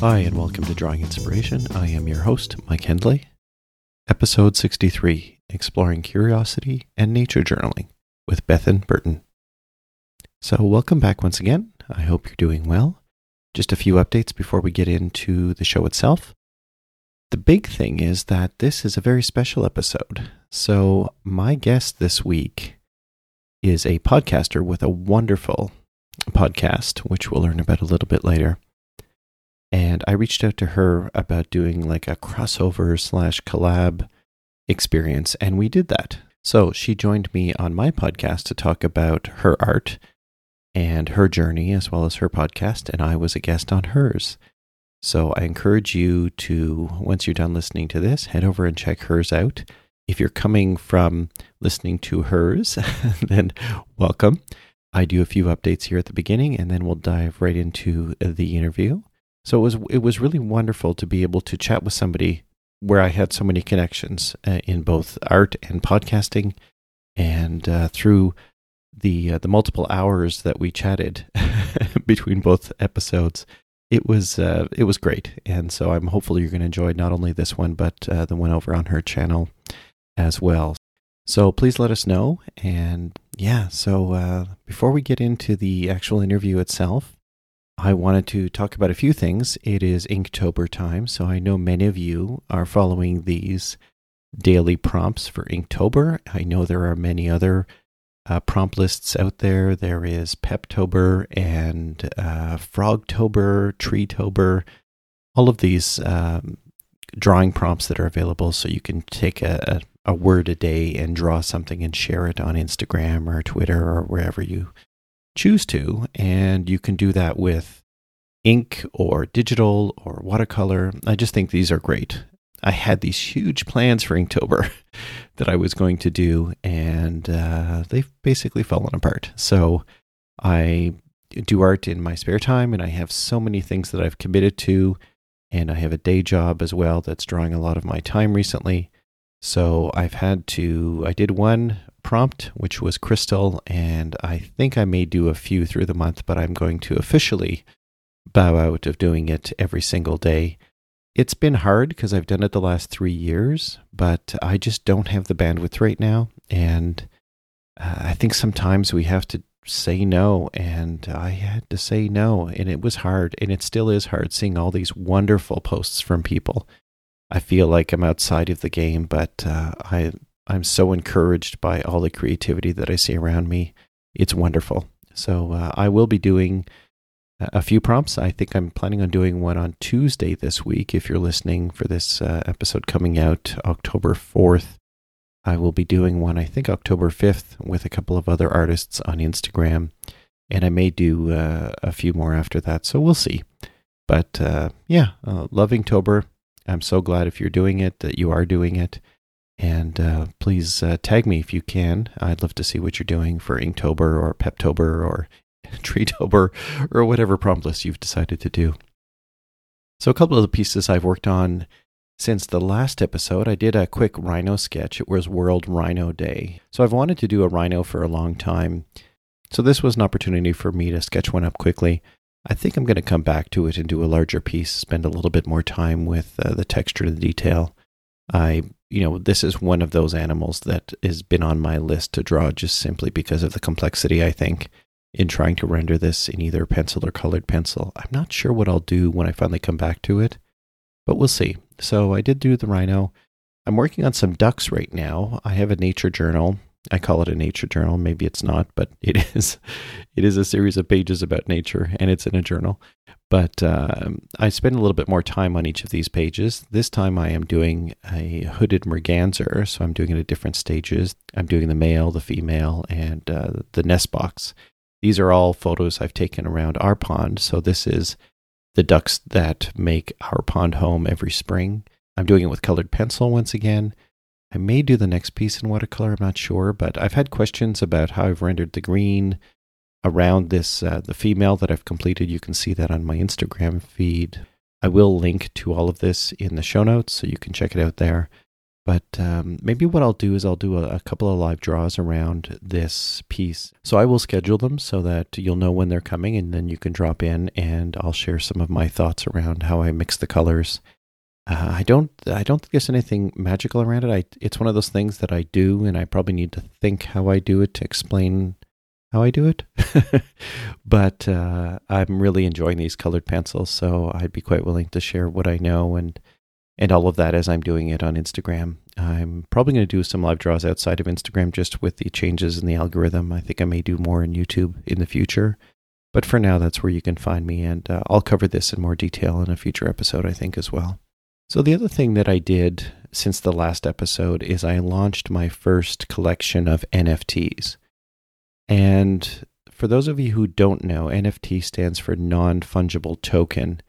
Hi, and welcome to Drawing Inspiration. I am your host, Mike Hendley. Episode 63 Exploring Curiosity and Nature Journaling with Bethan Burton. So, welcome back once again. I hope you're doing well. Just a few updates before we get into the show itself. The big thing is that this is a very special episode. So, my guest this week is a podcaster with a wonderful podcast, which we'll learn about a little bit later. And I reached out to her about doing like a crossover slash collab experience, and we did that. So she joined me on my podcast to talk about her art and her journey, as well as her podcast, and I was a guest on hers. So I encourage you to, once you're done listening to this, head over and check hers out. If you're coming from listening to hers, then welcome. I do a few updates here at the beginning, and then we'll dive right into the interview. So it was it was really wonderful to be able to chat with somebody where I had so many connections uh, in both art and podcasting, and uh, through the uh, the multiple hours that we chatted between both episodes, it was uh, it was great. And so I'm hopeful you're going to enjoy not only this one but uh, the one over on her channel as well. So please let us know. And yeah, so uh, before we get into the actual interview itself, I wanted to talk about a few things. It is Inktober time, so I know many of you are following these daily prompts for Inktober. I know there are many other uh, prompt lists out there. There is Peptober and uh, Frogtober, Treetober, all of these um, drawing prompts that are available. So you can take a, a, a word a day and draw something and share it on Instagram or Twitter or wherever you choose to. And you can do that with ink or digital or watercolor. I just think these are great. I had these huge plans for Inktober that I was going to do, and uh, they've basically fallen apart. So I do art in my spare time, and I have so many things that I've committed to, and I have a day job as well that's drawing a lot of my time recently. So I've had to, I did one prompt, which was crystal, and I think I may do a few through the month, but I'm going to officially bow out of doing it every single day. It's been hard because I've done it the last three years, but I just don't have the bandwidth right now. And uh, I think sometimes we have to say no. And I had to say no. And it was hard. And it still is hard seeing all these wonderful posts from people. I feel like I'm outside of the game, but uh, I, I'm so encouraged by all the creativity that I see around me. It's wonderful. So uh, I will be doing a few prompts. I think I'm planning on doing one on Tuesday this week. If you're listening for this uh, episode coming out October 4th, I will be doing one, I think October 5th, with a couple of other artists on Instagram. And I may do uh, a few more after that. So we'll see. But uh, yeah, uh, loving Tober. I'm so glad if you're doing it that you are doing it. And uh, please uh, tag me if you can. I'd love to see what you're doing for Inktober or Peptober or Treetober, or whatever prompt list you've decided to do. So, a couple of the pieces I've worked on since the last episode, I did a quick rhino sketch. It was World Rhino Day. So, I've wanted to do a rhino for a long time. So, this was an opportunity for me to sketch one up quickly. I think I'm going to come back to it and do a larger piece, spend a little bit more time with uh, the texture and the detail. I, you know, this is one of those animals that has been on my list to draw just simply because of the complexity, I think in trying to render this in either pencil or colored pencil. I'm not sure what I'll do when I finally come back to it, but we'll see. So I did do the rhino. I'm working on some ducks right now. I have a nature journal. I call it a nature journal. Maybe it's not, but it is. It is a series of pages about nature, and it's in a journal. But uh, I spend a little bit more time on each of these pages. This time I am doing a hooded merganser, so I'm doing it at different stages. I'm doing the male, the female, and uh, the nest box. These are all photos I've taken around our pond. So this is the ducks that make our pond home every spring. I'm doing it with colored pencil once again. I may do the next piece in watercolor, I'm not sure, but I've had questions about how I've rendered the green around this, uh, the female that I've completed. You can see that on my Instagram feed. I will link to all of this in the show notes so you can check it out there. But um, maybe what I'll do is I'll do a, a, couple of live draws around this piece. So I will schedule them so that you'll know when they're coming, and then you can drop in, and I'll share some of my thoughts around how I mix the colors. Uh, I don't, I don't think there's anything magical around it. I, it's one of those things that I do, and I probably need to think how I do it to explain how I do it. but uh, I'm really enjoying these colored pencils, so I'd be quite willing to share what I know and and all of that as I'm doing it on Instagram. I'm probably going to do some live draws outside of Instagram just with the changes in the algorithm. I think I may do more in YouTube in the future. But for now, that's where you can find me, and uh, I'll cover this in more detail in a future episode, I think, as well. So, the other thing that I did since the last episode is I launched my first collection of NFTs. And for those of you who don't know, NFT stands for non fungible token.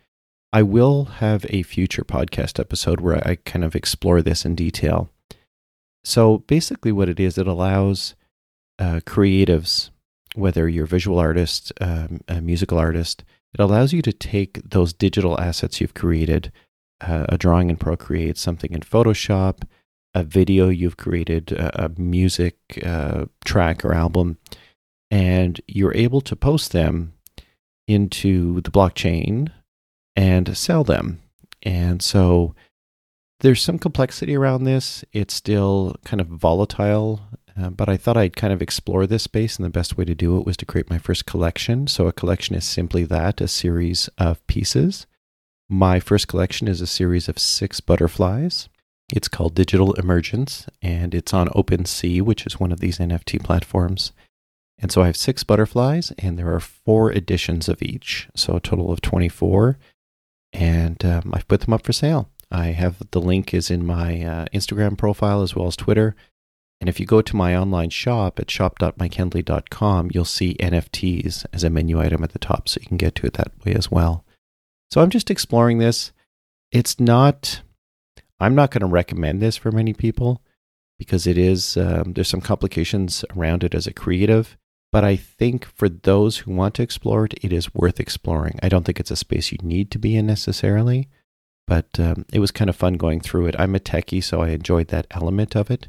I will have a future podcast episode where I kind of explore this in detail. So basically, what it is, it allows uh, creatives, whether you're a visual artist, um, a musical artist, it allows you to take those digital assets you've created, uh, a drawing in Procreate, something in Photoshop, a video you've created, a, a music uh, track or album, and you're able to post them into the blockchain and sell them. And so there's some complexity around this. It's still kind of volatile, uh, but I thought I'd kind of explore this space, and the best way to do it was to create my first collection. So a collection is simply that a series of pieces. My first collection is a series of six butterflies. It's called Digital Emergence, and it's on OpenSea, which is one of these NFT platforms. And so I have six butterflies, and there are four editions of each, so a total of 24 and um, I've put them up for sale. I have the link is in my uh, Instagram profile as well as Twitter. And if you go to my online shop at shop.mikehendley.com, you'll see NFTs as a menu item at the top, so you can get to it that way as well. So I'm just exploring this. It's not, I'm not going to recommend this for many people because it is, um, there's some complications around it as a creative. But I think for those who want to explore it, it is worth exploring. I don't think it's a space you need to be in necessarily, but um, it was kind of fun going through it. I'm a techie, so I enjoyed that element of it.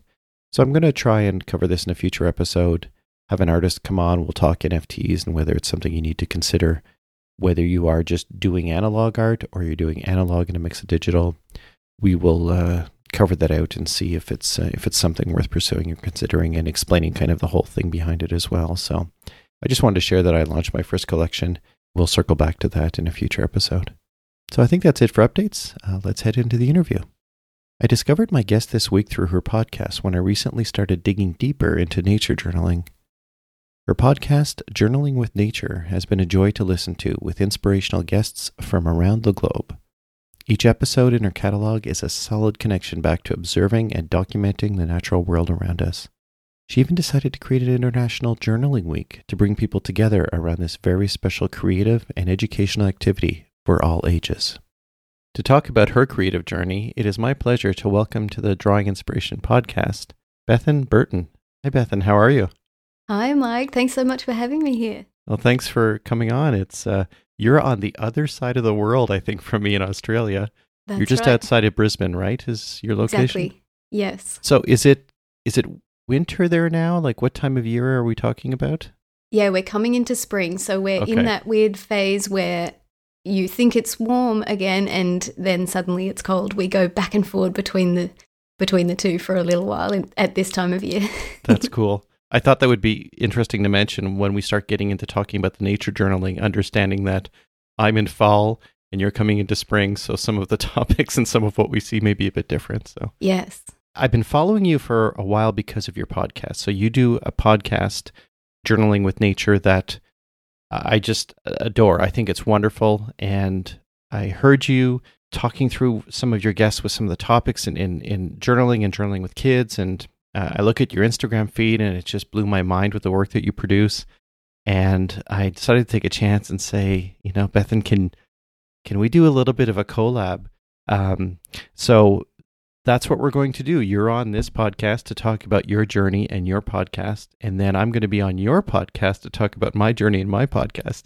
So I'm going to try and cover this in a future episode. Have an artist come on, we'll talk NFTs and whether it's something you need to consider, whether you are just doing analog art or you're doing analog and a mix of digital. We will uh, cover that out and see if it's uh, if it's something worth pursuing or considering and explaining kind of the whole thing behind it as well. So I just wanted to share that I launched my first collection. We'll circle back to that in a future episode. So I think that's it for updates. Uh, let's head into the interview. I discovered my guest this week through her podcast when I recently started digging deeper into nature journaling. Her podcast, Journaling with Nature, has been a joy to listen to with inspirational guests from around the globe. Each episode in her catalog is a solid connection back to observing and documenting the natural world around us. She even decided to create an International Journaling Week to bring people together around this very special creative and educational activity for all ages. To talk about her creative journey, it is my pleasure to welcome to the Drawing Inspiration podcast, Bethan Burton. Hi, Bethan. How are you? Hi, Mike. Thanks so much for having me here. Well, thanks for coming on. It's uh, you're on the other side of the world, I think, from me in Australia. That's You're just right. outside of Brisbane, right? Is your location? Exactly. Yes. So is it is it winter there now? Like what time of year are we talking about? Yeah, we're coming into spring, so we're Okay. in that weird phase where you think it's warm again and then suddenly it's cold. We go back and forward between the between the two for a little while in, at this time of year. That's cool. I thought that would be interesting to mention when we start getting into talking about the nature journaling, understanding that I'm in fall and you're coming into spring, so some of the topics and some of what we see may be a bit different. So yes. I've been following you for a while because of your podcast. So you do a podcast, Journaling with Nature, that I just adore. I think it's wonderful. And I heard you talking through some of your guests with some of the topics in, in, in journaling and journaling with kids. And uh, I look at your Instagram feed and it just blew my mind with the work that you produce. And I decided to take a chance and say, you know, Bethan, can can we do a little bit of a collab? Um, so that's what we're going to do. You're on this podcast to talk about your journey and your podcast. And then I'm going to be on your podcast to talk about my journey and my podcast.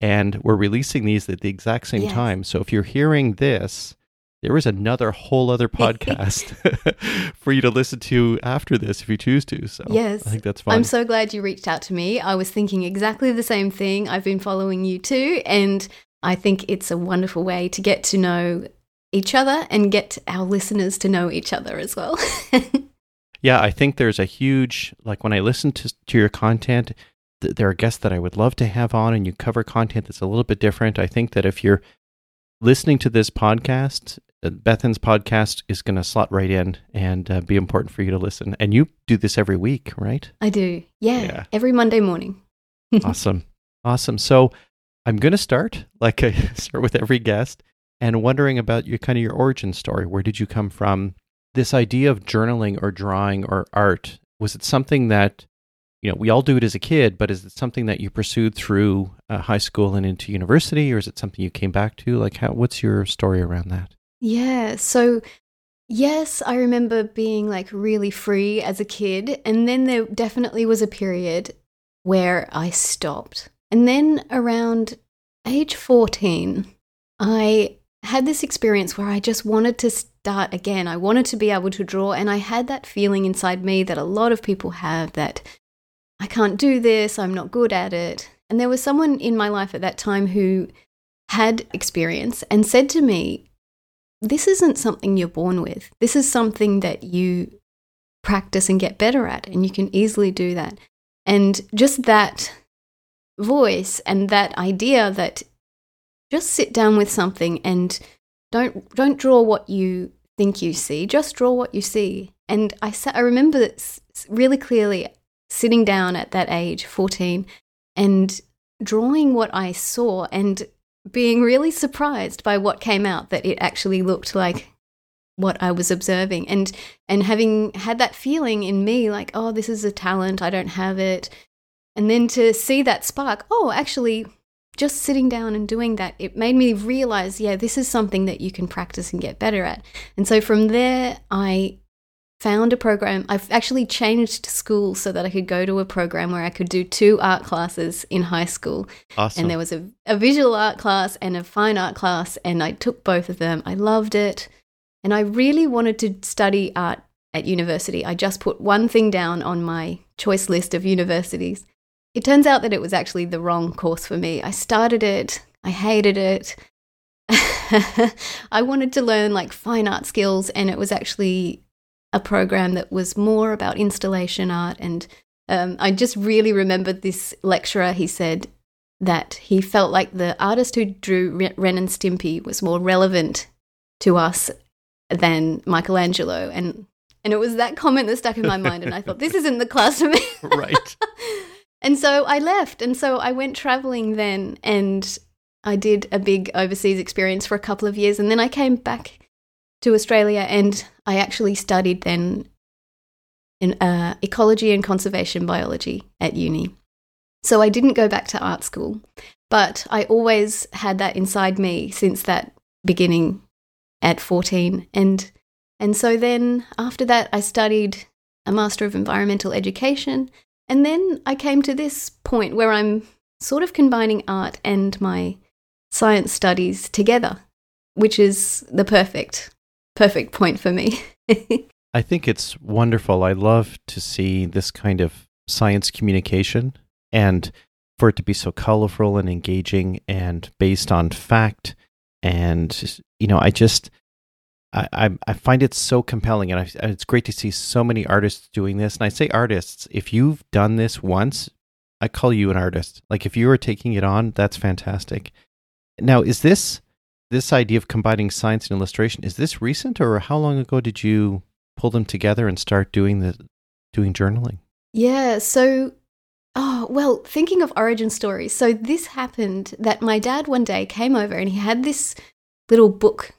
And we're releasing these at the exact same Yes. time. So if you're hearing this there is another whole other podcast for you to listen to after this if you choose to. So Yes. I think that's fine. I'm so glad you reached out to me. I was thinking exactly the same thing. I've been following you too, and I think it's a wonderful way to get to know each other and get our listeners to know each other as well. yeah, I think there's a huge like when I listen to to your content, th- there are guests that I would love to have on, and you cover content that's a little bit different. I think that if you're listening to this podcast, Bethan's podcast is going to slot right in and uh, be important for you to listen. And you do this every week, right? I do. Yeah, Yeah. every Monday morning. awesome. Awesome. So I'm going to start, like I start with every guest, and wondering about your kind of your origin story. Where did you come from? This idea of journaling or drawing or art, was it something that, you know, we all do it as a kid, but is it something that you pursued through uh, high school and into university, or is it something you came back to? Like, how, what's your story around that? Yeah. So, yes, I remember being like really free as a kid. And then there definitely was a period where I stopped. And then around age 14, I had this experience where I just wanted to start again. I wanted to be able to draw. And I had that feeling inside me that a lot of people have that I can't do this, I'm not good at it. And there was someone in my life at that time who had experience and said to me, this isn't something you're born with. This is something that you practice and get better at, and you can easily do that. And just that voice and that idea that just sit down with something and don't don't draw what you think you see, just draw what you see. And I sa- I remember really clearly sitting down at that age, 14, and drawing what I saw and being really surprised by what came out that it actually looked like what I was observing. And and having had that feeling in me like oh this is a talent I don't have it. And then to see that spark oh actually just sitting down and doing that it made me realize yeah this is something that you can practice and get better at. And so from there I found a program I've actually changed school so that I could go to a program where I could do two art classes in high school. Awesome. and there was a, a visual art class and a fine art class and i took both of them. I loved it. And i really wanted to study art at university. I just put one thing down on my choice list of universities. It turns out that it was actually the wrong course for me. I started it. I hated it. I wanted to learn like fine art skills and it was actually a program that was more about installation art and um, i just really remembered this lecturer he said that he felt like the artist who drew Re- Ren and Stimpy was more relevant to us than Michelangelo. And and it was that comment that stuck in my mind, and I thought this isn't the class for me. right. and so I left, and so I went traveling then, and I did a big overseas experience for a couple of years, and then I came back to Australia, and I actually studied then in uh, ecology and conservation biology at uni. So I didn't go back to art school, but I always had that inside me since that beginning at 14 and and so then after that I studied a master of environmental education and then I came to this point where I'm sort of combining art and my science studies together, which is the perfect perfect point for me. I think it's wonderful. I love to see this kind of science communication and for it to be so colorful and engaging and based on fact. And, you know, I just, I, I, I find it so compelling and, I, and it's great to see so many artists doing this. And I say artists, if you've done this once, I call you an artist. Like if you are taking it on, that's fantastic. Now, is this, this idea of combining science and illustration, is this recent or how long ago did you pull them together and start doing the, doing journaling? Yeah, so oh, well, thinking of origin stories. So this happened that my dad one day came over and he had this little book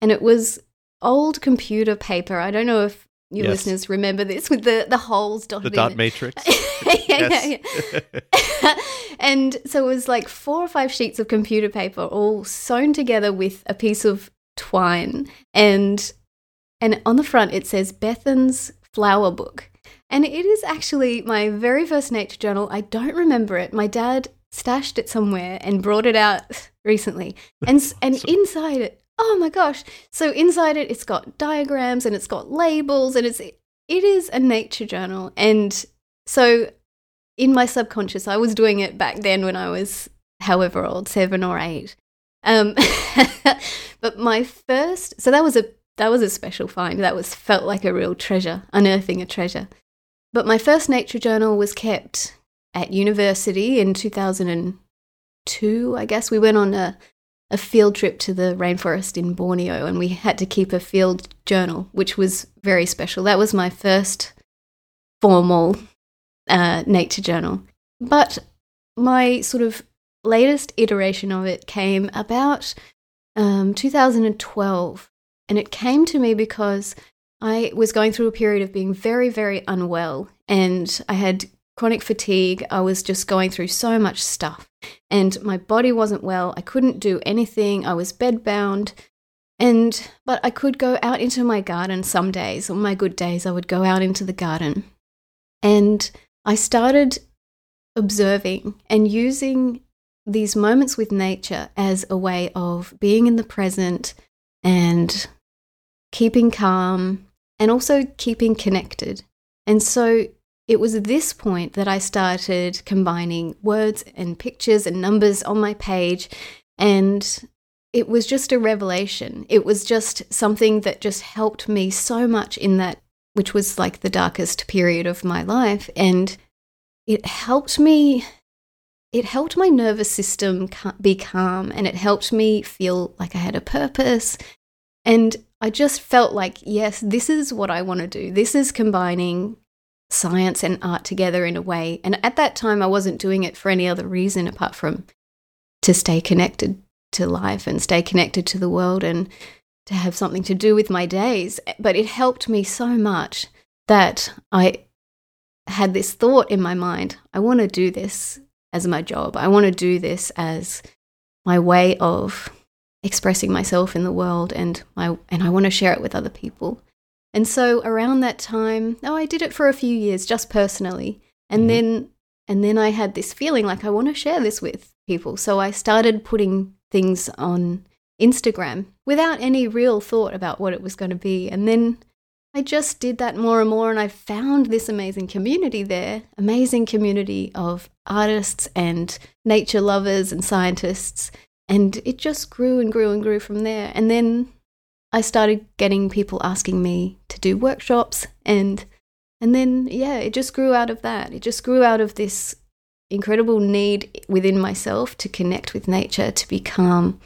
and it was old computer paper. I don't know if your Yes. listeners remember this with the the holes dotted The dot it. matrix? yeah, yeah, yeah. and so it was like four or five sheets of computer paper all sewn together with a piece of twine and and on the front it says Bethan's flower book. And it is actually my very first nature journal. I don't remember it. My dad stashed it somewhere and brought it out recently. And and inside it oh my gosh. So inside it, it's got diagrams and it's got labels and it's, it is a nature journal. And so in my subconscious, I was doing it back then when I was however old, seven or eight. Um, but my first, so that was a that was a special find. That was felt like a real treasure, unearthing a treasure. But my first nature journal was kept at university in 2002, I guess. We went on a, a field trip to the rainforest in Borneo and we had to keep a field journal, which was very special. That was my first formal uh, nature journal. But my sort of latest iteration of it came about um, 2012 and it came to me because I was going through a period of being very, very unwell and I had chronic fatigue. I was just going through so much stuff and my body wasn't well. I couldn't do anything. I was bedbound. And but I could go out into my garden some days. On my good days, I would go out into the garden. And I started observing and using these moments with nature as a way of being in the present and keeping calm and also keeping connected. And so it was at this point that I started combining words and pictures and numbers on my page. And it was just a revelation. It was just something that just helped me so much in that, which was like the darkest period of my life. And it helped me. It helped my nervous system be calm and it helped me feel like I had a purpose. And I just felt like, yes, this is what I want to do. This is combining science and art together in a way. And at that time, I wasn't doing it for any other reason apart from to stay connected to life and stay connected to the world and to have something to do with my days. But it helped me so much that I had this thought in my mind I want to do this as my job. I want to do this as my way of expressing myself in the world and my and I want to share it with other people. And so around that time, oh, I did it for a few years just personally. And mm-hmm. then and then I had this feeling like I want to share this with people. So I started putting things on Instagram without any real thought about what it was going to be. And then I just did that more and more and I found this amazing community there, amazing community of artists and nature lovers and scientists and it just grew and grew and grew from there. And then I started getting people asking me to do workshops and and then yeah, it just grew out of that. It just grew out of this incredible need within myself to connect with nature, to be calm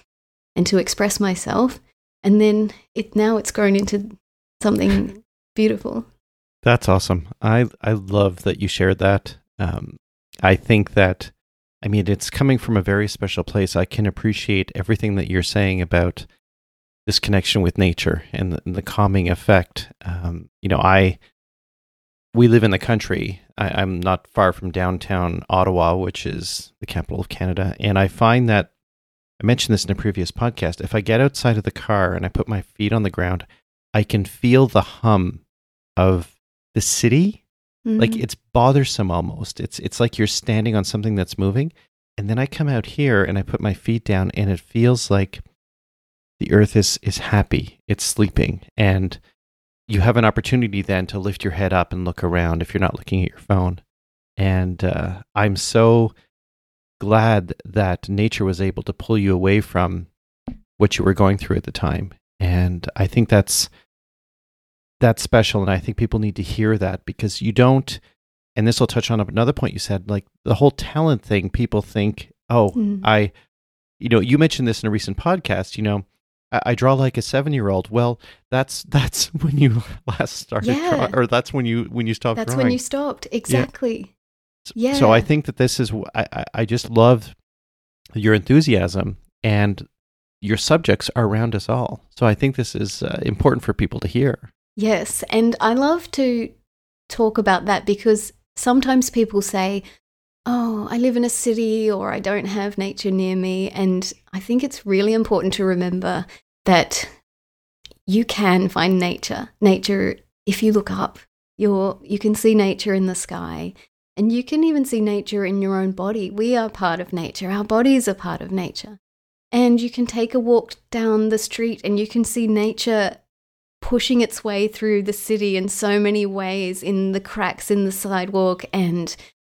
and to express myself. And then it now it's grown into something beautiful. That's awesome. I I love that you shared that. Um, I think that I mean, it's coming from a very special place. I can appreciate everything that you're saying about this connection with nature and the, and the calming effect. Um, you know, I we live in the country. I, I'm not far from downtown Ottawa, which is the capital of Canada, and I find that I mentioned this in a previous podcast. If I get outside of the car and I put my feet on the ground, I can feel the hum of the city Mm-hmm. Like it's bothersome almost. It's it's like you're standing on something that's moving. And then I come out here and I put my feet down and it feels like the earth is is happy. It's sleeping and you have an opportunity then to lift your head up and look around if you're not looking at your phone. And uh, I'm so glad that nature was able to pull you away from what you were going through at the time. And I think that's that's special and i think people need to hear that because you don't and this will touch on another point you said like the whole talent thing people think oh mm. i you know you mentioned this in a recent podcast you know I, I draw like a seven year old well that's that's when you last started yeah. Or that's when you when you stopped that's drawing. when you stopped exactly yeah. yeah so i think that this is I, I just love your enthusiasm and your subjects are around us all so i think this is uh, important for people to hear Yes, and I love to talk about that because sometimes people say, Oh, I live in a city or I don't have nature near me. And I think it's really important to remember that you can find nature. Nature, if you look up, you're, you can see nature in the sky. And you can even see nature in your own body. We are part of nature. Our bodies are part of nature. and you can take a walk down the street and you can see nature pushing its way through the city in so many ways in the cracks in the sidewalk and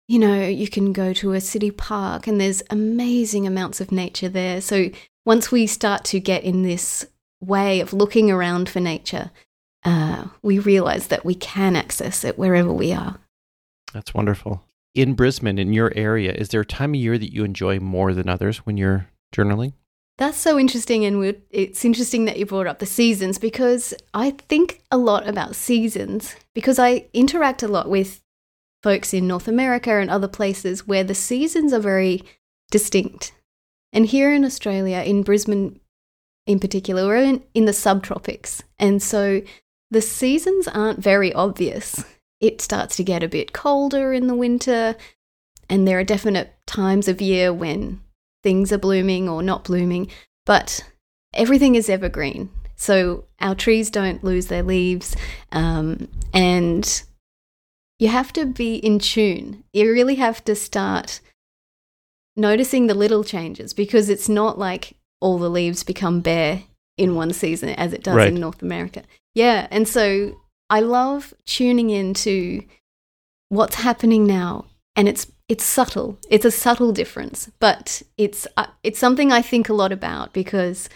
you know you can go to a city park and there's amazing amounts of nature there so once we start to get in this way of looking around for nature uh, we realize that we can access it wherever we are That's wonderful. In Brisbane, in your area, is there a time of year that you enjoy more than others when you're journaling? That's so interesting, and it's interesting that you brought up the seasons because I think a lot about seasons because I interact a lot with folks in North America and other places where the seasons are very distinct. And here in Australia, in Brisbane in particular, we're in, in the subtropics, and so the seasons aren't very obvious. It starts to get a bit colder in the winter, and there are definite times of year when things are blooming or not blooming, but everything is evergreen. So our trees don't lose their leaves, um, and you have to be in tune. You really have to start noticing the little changes because it's not like all the leaves become bare in one season as it does Right. in North America. Yeah, and so I love tuning into what's happening now and it's it's subtle. It's a subtle difference, but it's uh, it's something I think a lot about because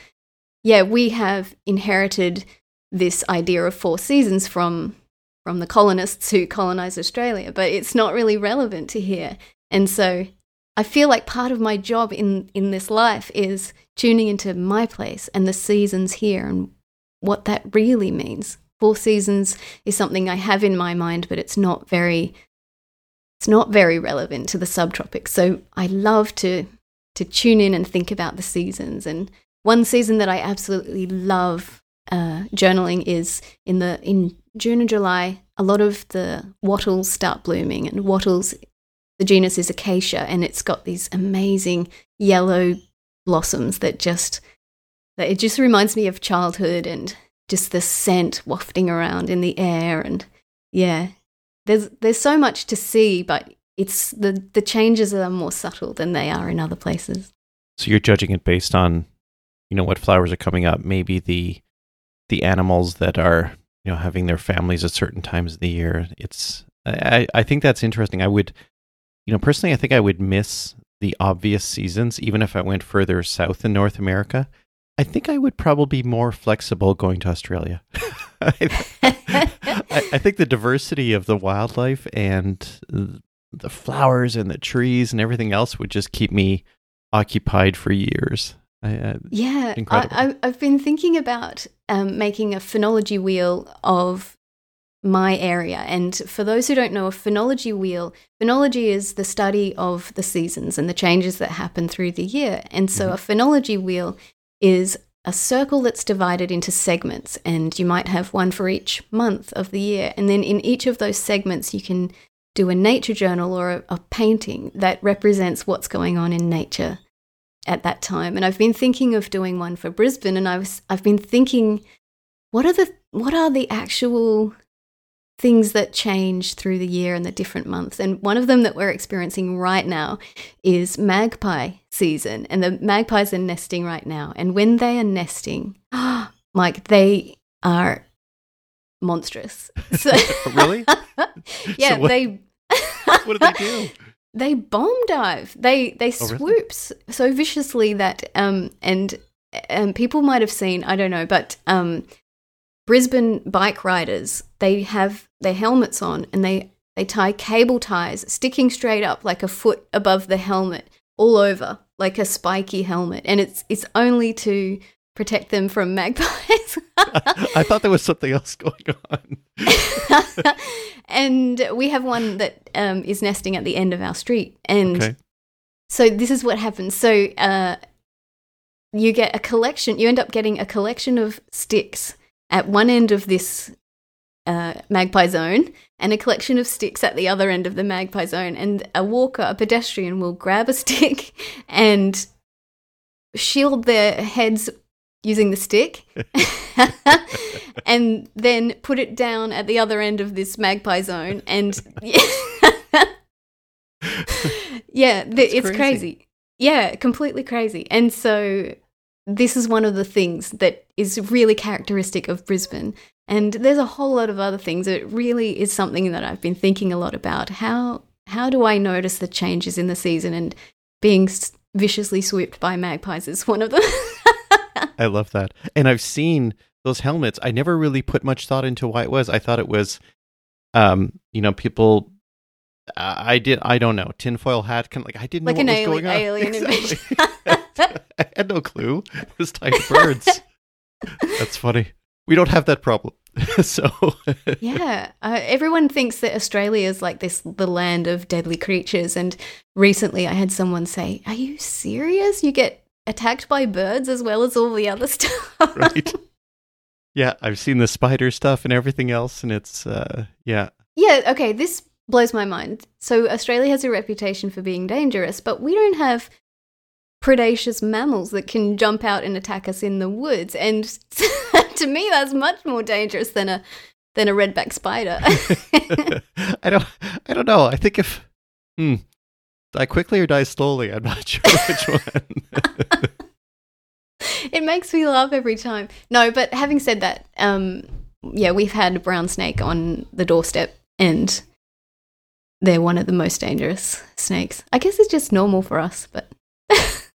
yeah, we have inherited this idea of four seasons from from the colonists who colonized Australia, but it's not really relevant to here. And so I feel like part of my job in in this life is tuning into my place and the seasons here and what that really means. Four seasons is something I have in my mind, but it's not very it's not very relevant to the subtropics. So I love to to tune in and think about the seasons. And one season that I absolutely love uh, journaling is in the in June and July. A lot of the wattles start blooming, and wattles, the genus is acacia, and it's got these amazing yellow blossoms that just that it just reminds me of childhood and just the scent wafting around in the air and yeah there's there's so much to see but it's the the changes are more subtle than they are in other places So you're judging it based on, you know, what flowers are coming up, maybe the the animals that are, you know, having their families at certain times of the year. It's I, I think that's interesting. I would you know, personally I think I would miss the obvious seasons even if I went further south in North America. I think I would probably be more flexible going to Australia. I, I, think the diversity of the wildlife and the flowers and the trees and everything else would just keep me occupied for years. I, uh, Yeah, Incredible. I, I, I've been thinking about um, making a phenology wheel of my area. And for those who don't know, a phenology wheel, phenology is the study of the seasons and the changes that happen through the year. And so Mhm. a phenology wheel is a circle that's divided into segments, and you might have one for each month of the year. And then in each of those segments, you can do a nature journal or a, a painting that represents what's going on in nature at that time. And I've been thinking of doing one for Brisbane, and I was I've been thinking, what are the what are the actual things that change through the year and the different months? And one of them that we're experiencing right now is magpie season, and the magpies are nesting right now. And when they are nesting, like they are monstrous. So, Really? yeah, what- they. what do they do? They bomb dive. They they Oh, really? swoop so viciously that um and um people might have seen I don't know, but um Brisbane bike riders they have their helmets on and they they tie cable ties sticking straight up like a foot above the helmet all over like a spiky helmet and it's it's only to protect them from magpies. I thought there was something else going on. and we have one that um, is nesting at the end of our street. And Okay. so this is what happens. So uh, you get a collection, you end up getting a collection of sticks at one end of this uh, magpie zone and a collection of sticks at the other end of the magpie zone. And a walker, a pedestrian, will grab a stick and shield their heads using the stick and then put it down at the other end of this magpie zone and yeah, the, it's crazy. crazy. yeah completely crazy and so this is one of the things that is really characteristic of Brisbane. And there's a whole lot of other things. It really is something that I've been thinking a lot about. How how do I notice the changes in the season and being viciously swooped by magpies is one of them. I love that. And I've seen those helmets. I never really put much thought into why it was. I thought it was um, you know, people I did. I don't know. Tinfoil hat. Kind of like I didn't like know what was alien, going on. alien Exactly. invasion. I had no clue. It was tied to birds. That's funny. We don't have that problem. so yeah, uh, everyone thinks that Australia is like this the land of deadly creatures. And recently, I had someone say, "Are you serious? You get attacked by birds as well as all the other stuff." right. Yeah, I've seen the spider stuff and everything else, and it's uh, yeah, Yeah, okay, this blows my mind. So Australia has a reputation for being dangerous, but we don't have predaceous mammals that can jump out and attack us in the woods. And to me that's much more dangerous than a than a redback spider. I don't. I don't know. I think if hmm, die quickly or die slowly, I'm not sure which one. it makes me laugh every time. No, but having said that, um yeah, we've had a brown snake on the doorstep and they're one of the most dangerous snakes. I guess it's just normal for us, but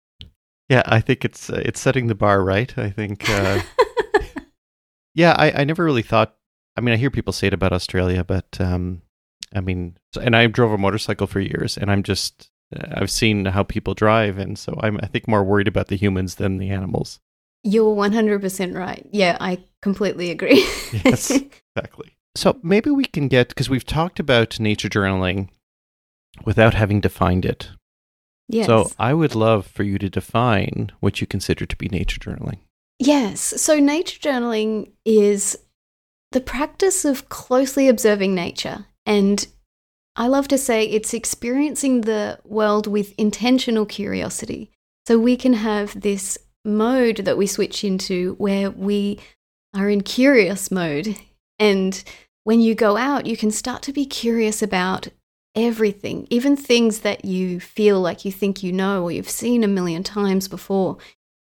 yeah, I think it's uh, it's setting the bar right. I think. Uh, yeah, I, I never really thought. I mean, I hear people say it about Australia, but um, I mean, and I drove a motorcycle for years, and I'm just uh, I've seen how people drive, and so I'm I think more worried about the humans than the animals. You're 100% right. Yeah, I completely agree. Yes. Exactly. So maybe we can get because we've talked about nature journaling without having defined it. yes. So I would love for you to define what you consider to be nature journaling. yes. So nature journaling is the practice of closely observing nature. And I love to say it's experiencing the world with intentional curiosity. So we can have this mode that we switch into where we are in curious mode. And when you go out, you can start to be curious about everything, even things that you feel like you think you know or you've seen a million times before.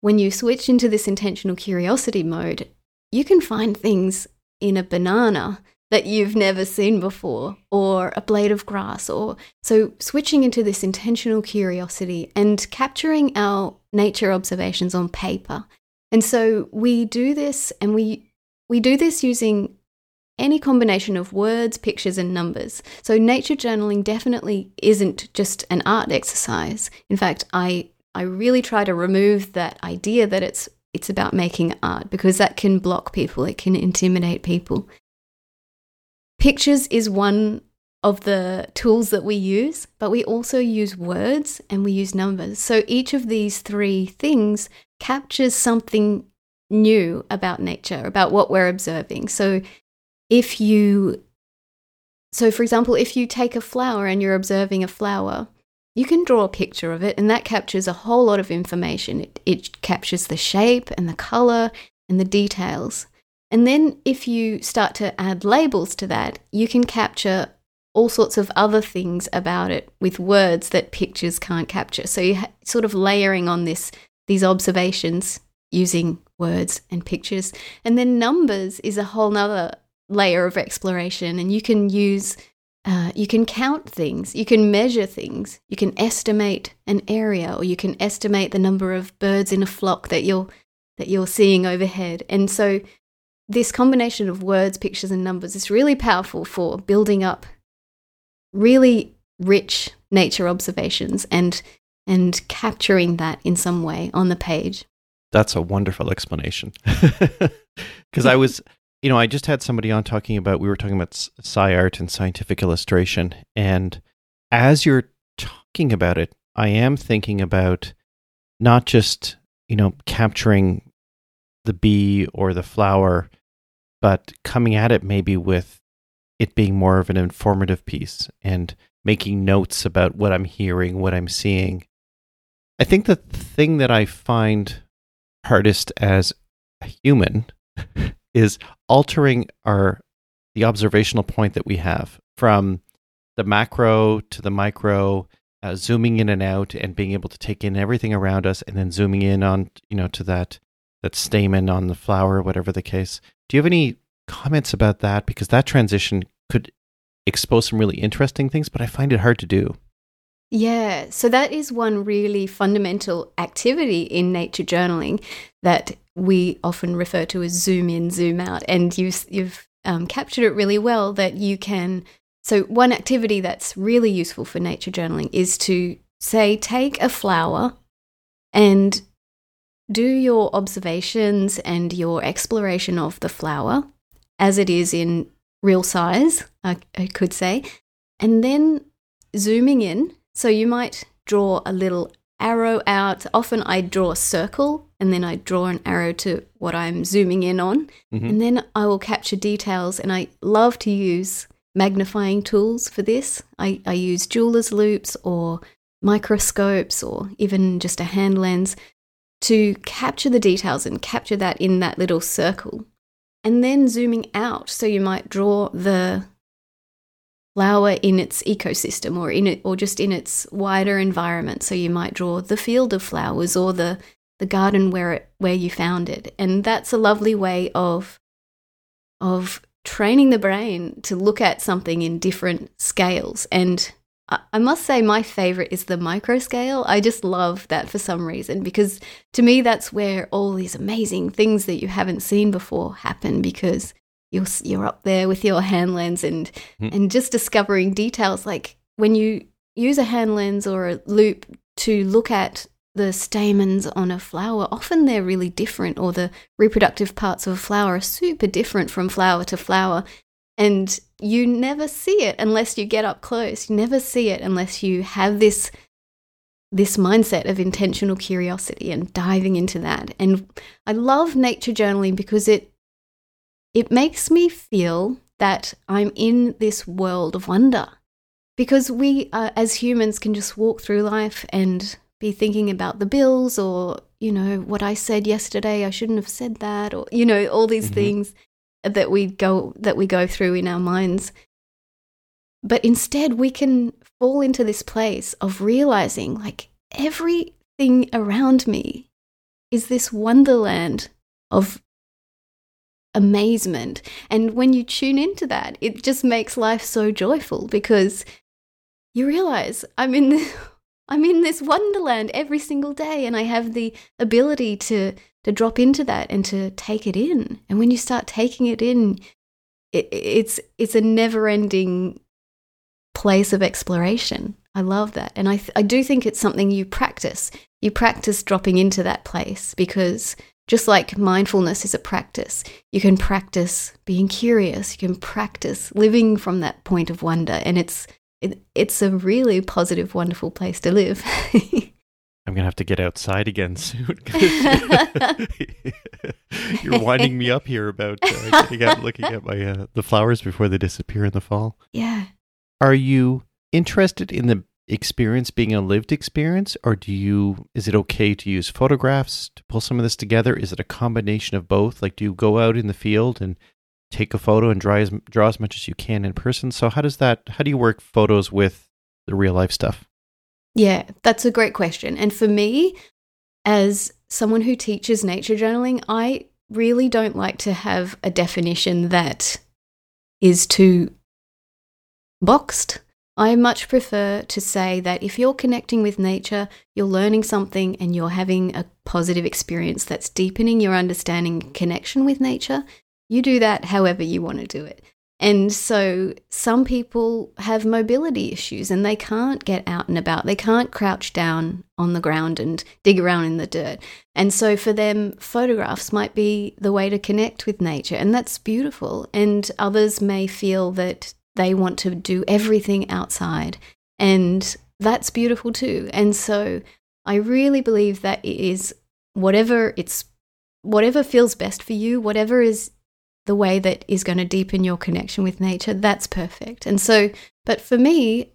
When you switch into this intentional curiosity mode, you can find things in a banana that you've never seen before or a blade of grass or so switching into this intentional curiosity and capturing our nature observations on paper. And so we do this and we we do this using any combination of words, pictures, and numbers. So, nature journaling definitely isn't just an art exercise. In fact, I, I really try to remove that idea that it's, it's about making art because that can block people, it can intimidate people. Pictures is one of the tools that we use, but we also use words and we use numbers. So, each of these three things captures something new about nature, about what we're observing. So, if you so for example if you take a flower and you're observing a flower you can draw a picture of it and that captures a whole lot of information it, it captures the shape and the color and the details and then if you start to add labels to that you can capture all sorts of other things about it with words that pictures can't capture. So you ha- sort of layering on this these observations using words and pictures. And then numbers is a whole nother layer of exploration and you can use uh, you can count things you can measure things you can estimate an area or you can estimate the number of birds in a flock that you're that you're seeing overhead. And so this combination of words pictures and numbers is really powerful for building up really rich nature observations and and capturing that in some way on the page That's a wonderful explanation. Because I was, you know, I just had somebody on talking about, we were talking about sci art and scientific illustration. And as you're talking about it, I am thinking about not just, you know, capturing the bee or the flower, but coming at it maybe with it being more of an informative piece and making notes about what I'm hearing, what I'm seeing. I think the thing that I find hardest as a human is altering our the observational point that we have from the macro to the micro uh, zooming in and out and being able to take in everything around us and then zooming in on, you know, to that that stamen on the flower, whatever the case. Do you have any comments about that? Because that transition could expose some really interesting things, but I find it hard to do. Yeah, so that is one really fundamental activity in nature journaling that we often refer to as zoom in, zoom out. And you, you've um, captured it really well that you can. So, one activity that's really useful for nature journaling is to say, take a flower and do your observations and your exploration of the flower as it is in real size, I, I could say, and then zooming in. So, you might draw a little arrow out. Often I draw a circle and then I draw an arrow to what I'm zooming in on. Mm-hmm. And then I will capture details. And I love to use magnifying tools for this. I, I use jeweler's loupes or microscopes or even just a hand lens to capture the details and capture that in that little circle. And then zooming out. So you might draw the flower in its ecosystem or in it or just in its wider environment so you might draw the field of flowers or the the garden where it where you found it and that's a lovely way of of training the brain to look at something in different scales and I must say my favorite is the micro scale. I just love that for some reason because to me that's where all these amazing things that you haven't seen before happen because you're you're up there with your hand lens and mm. and just discovering details like when you use a hand lens or a loupe to look at the stamens on a flower often they're really different or the reproductive parts of a flower are super different from flower to flower and you never see it unless you get up close. You never see it unless you have this this mindset of intentional curiosity and diving into that. And i love nature journaling because it it makes me feel that I'm in this world of wonder. Because we, uh, as humans, can just walk through life and be thinking about the bills or, you know, what I said yesterday, I shouldn't have said that, or, you know, all these mm-hmm. things that we go that we go through in our minds but instead we can fall into this place of realizing like everything around me is this wonderland of amazement. And when you tune into that, it just makes life so joyful because you realize I'm in this, I'm in this wonderland every single day and I have the ability to to drop into that and to take it in. And when you start taking it in, it, it's it's a never-ending place of exploration. I love that. And I th- I do think it's something you practice. You practice dropping into that place because just like mindfulness is a practice, you can practice being curious, you can practice living from that point of wonder, and it's it, it's a really positive, wonderful place to live. I'm gonna have to get outside again soon. You're winding me up here about uh, getting out, looking at my uh, the flowers before they disappear in the fall. Yeah. Are you interested in the experience being a lived experience or do you is it okay to use photographs to pull some of this together is it a combination of both like do you go out in the field and take a photo and draw as, draw as much as you can in person so how does that how do you work photos with the real life stuff yeah that's a great question and for me as someone who teaches nature journaling i really don't like to have a definition that is too boxed I much prefer to say that if you're connecting with nature, you're learning something and you're having a positive experience that's deepening your understanding connection with nature, you do that however you want to do it. And so some people have mobility issues and they can't get out and about. They can't crouch down on the ground and dig around in the dirt. And so for them, photographs might be the way to connect with nature. And that's beautiful. And others may feel that they want to do everything outside. And that's beautiful too. And so I really believe that it is whatever it's whatever feels best for you, whatever is the way that is going to deepen your connection with nature, that's perfect. And so, but for me,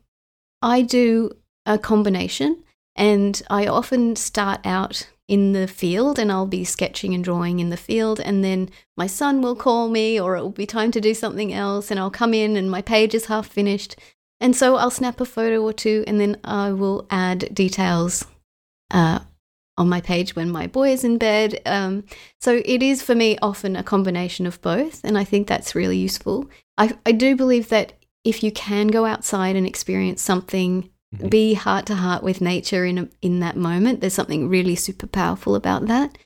I do a combination and I often start out in the field and I'll be sketching and drawing in the field and then my son will call me or it will be time to do something else and I'll come in and my page is half finished And so I'll snap a photo or two and then I will add details uh, on my page when my boy is in bed. Um, so it is for me often a combination of both. And I think that's really useful. I, I do believe that if you can go outside and experience something, Mhm. be heart to heart with nature in, a, in that moment, there's something really super powerful about that.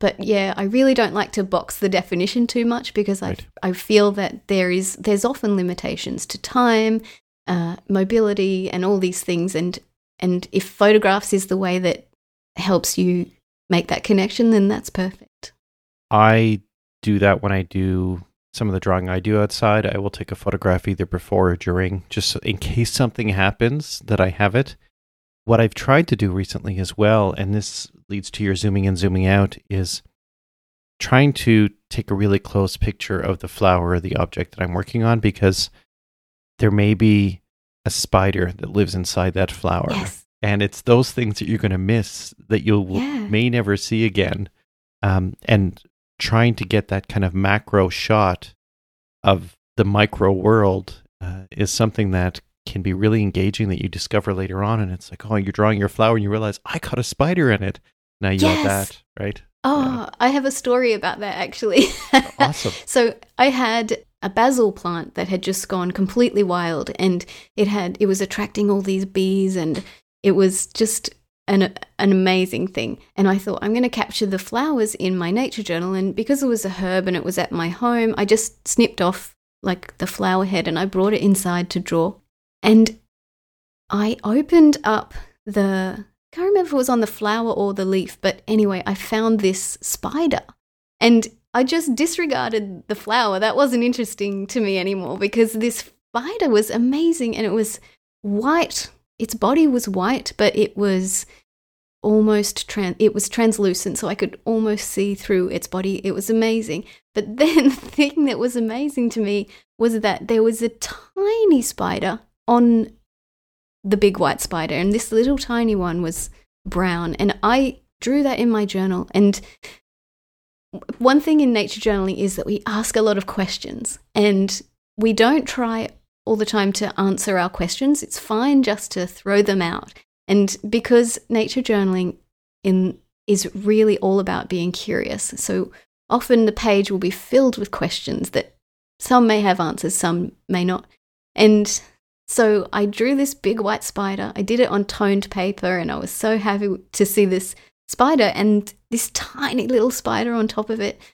But yeah, I really don't like to box the definition too much because Right. I I feel that there is there's often limitations to time, uh, mobility, and all these things. And and if photographs is the way that helps you make that connection, then that's perfect. I do that when I do some of the drawing I do outside. I will take a photograph either before or during, just in case something happens that I have it. What I've tried to do recently as well, and this leads to your zooming in, zooming out, is trying to take a really close picture of the flower or the object that I'm working on because there may be a spider that lives inside that flower. Yes. And it's those things that you're going to miss that you Yeah. may never see again. Um, and trying to get that kind of macro shot of the micro world uh, is something that can be really engaging that you discover later on. And it's like, oh, you're drawing your flower and you realize I caught a spider in it. Now you Yes. have that, right? Oh, I have a story about that actually. Awesome. so I had a basil plant that had just gone completely wild and it had it was attracting all these bees and it was just an an amazing thing. And I thought I'm going to capture the flowers in my nature journal and because it was a herb and it was at my home, I just snipped off like the flower head and I brought it inside to draw. And I opened up the I can't remember if it was on the flower or the leaf, but anyway, I found this spider. And I just disregarded the flower. That wasn't interesting to me anymore because this spider was amazing and it was white. Its body was white, but it was almost tran- it was translucent so I could almost see through its body. It was amazing. But then the thing that was amazing to me was that there was a tiny spider on the big white spider and this little tiny one was brown and I drew that in my journal and one thing in nature journaling is that we ask a lot of questions and we don't try all the time to answer our questions. It's fine just to throw them out. And because nature journaling in is really all about being curious. So often the page will be filled with questions that some may have answers, some may not. And so I drew this big white spider. I did it on toned paper and I was so happy to see this spider and this tiny little spider on top of it.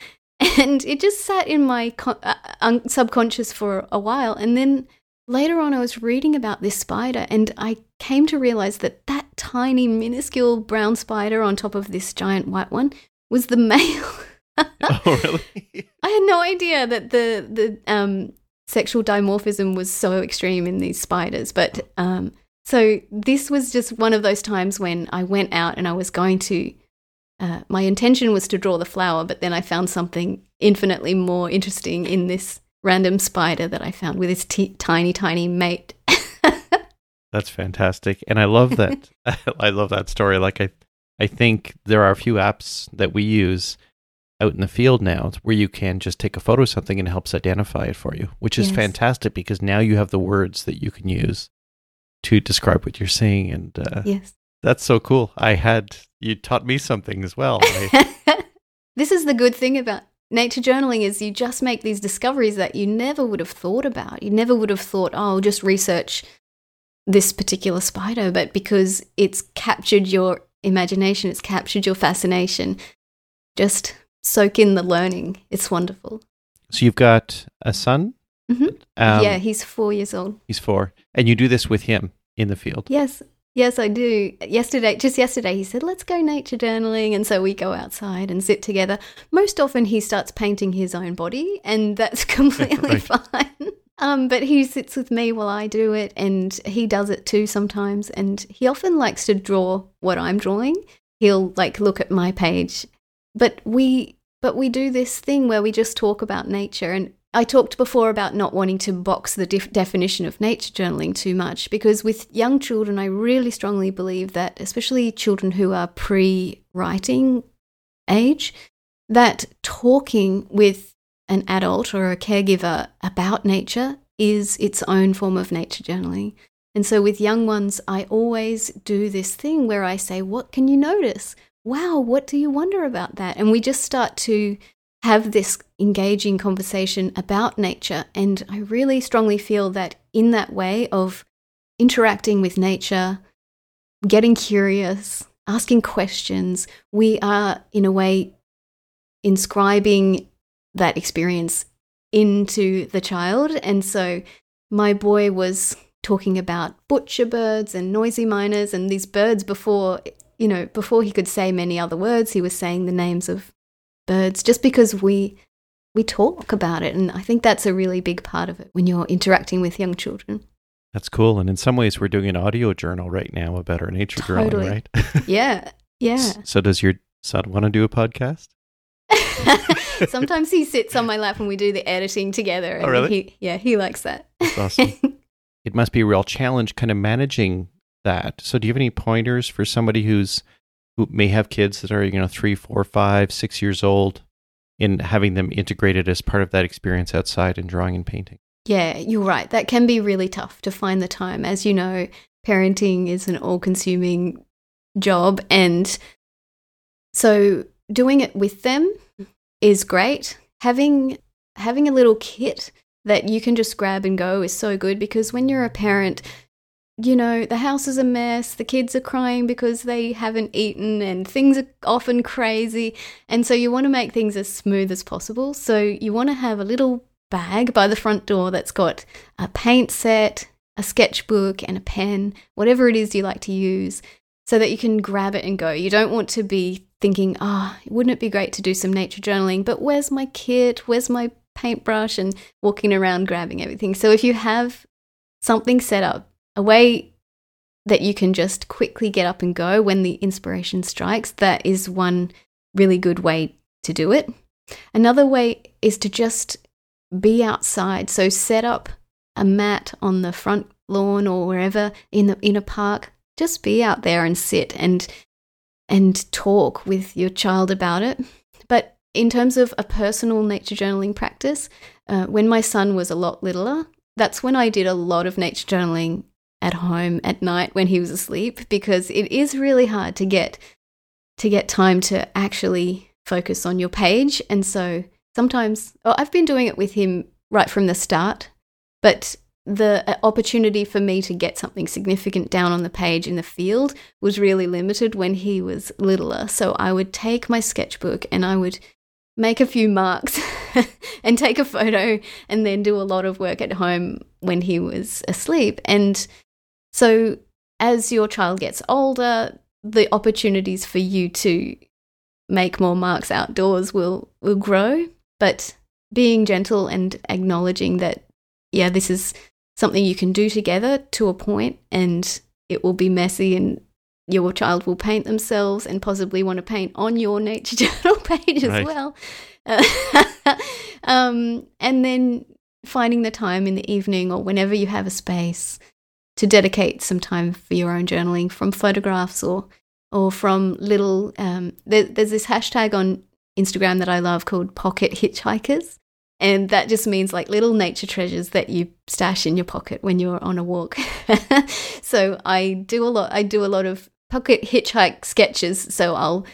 And it just sat in my uh, subconscious for a while. And then later on, I was reading about this spider and I came to realize that that tiny, minuscule brown spider on top of this giant white one was the male. oh, really? I had no idea that the the um, sexual dimorphism was so extreme in these spiders. But um, so this was just one of those times when I went out and I was going to. Uh, my intention was to draw the flower, but then I found something infinitely more interesting in this random spider that I found with its t- tiny, tiny mate. That's fantastic, and I love that. I love that story. Like I, I think there are a few apps that we use out in the field now where you can just take a photo of something and it helps identify it for you, which is Yes. fantastic because now you have the words that you can use to describe what you're seeing, and uh, yes. that's so cool. I had you taught me something as well. I, this is the good thing about nature journaling is you just make these discoveries that you never would have thought about. You never would have thought, oh, I'll just research this particular spider, but because it's captured your imagination, it's captured your fascination, just soak in the learning. It's wonderful. so you've got a son. Mhm. Um, yeah, he's four years old. he's four, and you do this with him in the field. Yes, yes, I do. Yesterday, just yesterday, he said, let's go nature journaling. And so we go outside and sit together. Most often, he starts painting his own body, and that's completely fine. Um, but he sits with me while I do it, and he does it too sometimes. And he often likes to draw what I'm drawing. He'll like look at my page, but we but we do this thing where we just talk about nature and I talked before about not wanting to box the def- definition of nature journaling too much because with young children, I really strongly believe that, especially children who are pre writing age, that talking with an adult or a caregiver about nature is its own form of nature journaling. And so with young ones, I always do this thing where I say, What can you notice? Wow, what do you wonder about that? And we just start to have this engaging conversation about nature. And I really strongly feel that in that way of interacting with nature, getting curious, asking questions, we are, in a way, inscribing that experience into the child. And so my boy was talking about butcher birds and noisy miners and these birds before, you know, before he could say many other words, he was saying the names of birds just because we we talk about it and I think that's a really big part of it when you're interacting with young children. That's cool. And in some ways we're doing an audio journal right now about our nature totally. journaling, right? yeah. Yeah. So does your son want to do a podcast? Sometimes he sits on my lap and we do the editing together. Oh, really? He, yeah, he likes that. That's awesome. it must be a real challenge kind of managing that. So do you have any pointers for somebody who's who may have kids that are, you know, three, four, five, six years old in having them integrated as part of that experience outside in drawing and painting? Yeah, you're right. That can be really tough to find the time. As you know, parenting is an all consuming job. And so doing it with them is great. Having having a little kit that you can just grab and go is so good because when you're a parent, you know, the house is a mess, the kids are crying because they haven't eaten, and things are often crazy. And so you want to make things as smooth as possible. So you want to have a little bag by the front door that's got a paint set, a sketchbook, and a pen, whatever it is you like to use, so that you can grab it and go. You don't want to be thinking, oh, wouldn't it be great to do some nature journaling? But where's my kit? Where's my paintbrush? And walking around grabbing everything. So if you have something set up, a way that you can just quickly get up and go when the inspiration strikes, that is one really good way to do it. Another way is to just be outside. So set up a mat on the front lawn or wherever in the in a park. Just be out there and sit and and talk with your child about it. But in terms of a personal nature journaling practice, uh, when my son was a lot littler, that's when I did a lot of nature journaling at home at night when he was asleep because it is really hard to get to get time to actually focus on your page. And so sometimes I've been doing it with him right from the start but the uh, opportunity for me to get something significant down on the page in the field was really limited when he was littler. So I would take my sketchbook and I would make a few marks and take a photo and then do a lot of work at home when he was asleep. And so, as your child gets older, the opportunities for you to make more marks outdoors will will grow, but being gentle and acknowledging that yeah, this is something you can do together to a point and it will be messy and your child will paint themselves and possibly want to paint on your nature journal page as right. well. um, and then finding the time in the evening or whenever you have a space to dedicate some time for your own journaling from photographs or or from little um, there, there's this hashtag on Instagram that I love called pocket hitchhikers and that just means like little nature treasures that you stash in your pocket when you're on a walk. so I do a lot I do a lot of pocket hitchhike sketches so I'll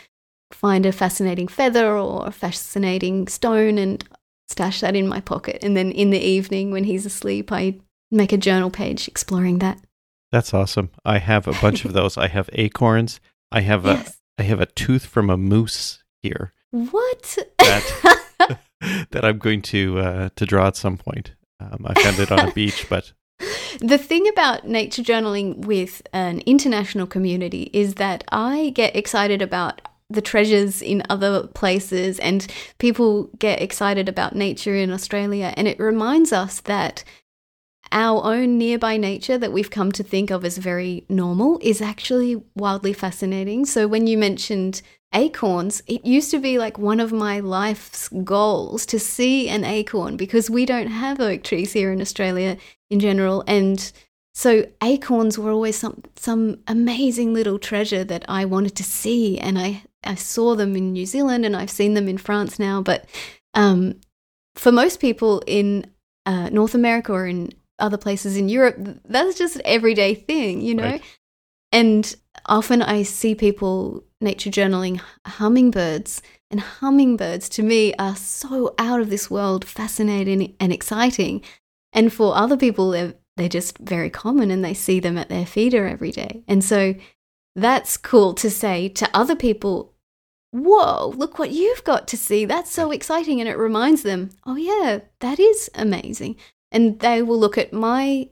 find a fascinating feather or a fascinating stone and stash that in my pocket and then in the evening when he's asleep I make a journal page exploring that. That's awesome. I have a bunch of those. I have acorns. I have yes. a I have a tooth from a moose here. What? That, that I'm going to uh, to draw at some point. Um, I found it on a beach, but the thing about nature journaling with an international community is that I get excited about the treasures in other places and people get excited about nature in Australia and it reminds us that our own nearby nature that we've come to think of as very normal is actually wildly fascinating. So, when you mentioned acorns, it used to be like one of my life's goals to see an acorn because we don't have oak trees here in Australia in general. And so, acorns were always some, some amazing little treasure that I wanted to see. And I, I saw them in New Zealand and I've seen them in France now. But um, for most people in uh, North America or in other places in Europe, that's just an everyday thing, you know? Right. And often I see people nature journaling hummingbirds, and hummingbirds to me are so out of this world, fascinating and exciting. And for other people, they're, they're just very common and they see them at their feeder every day. And so that's cool to say to other people, whoa, look what you've got to see. That's so exciting. And it reminds them, oh, yeah, that is amazing. And they will look at my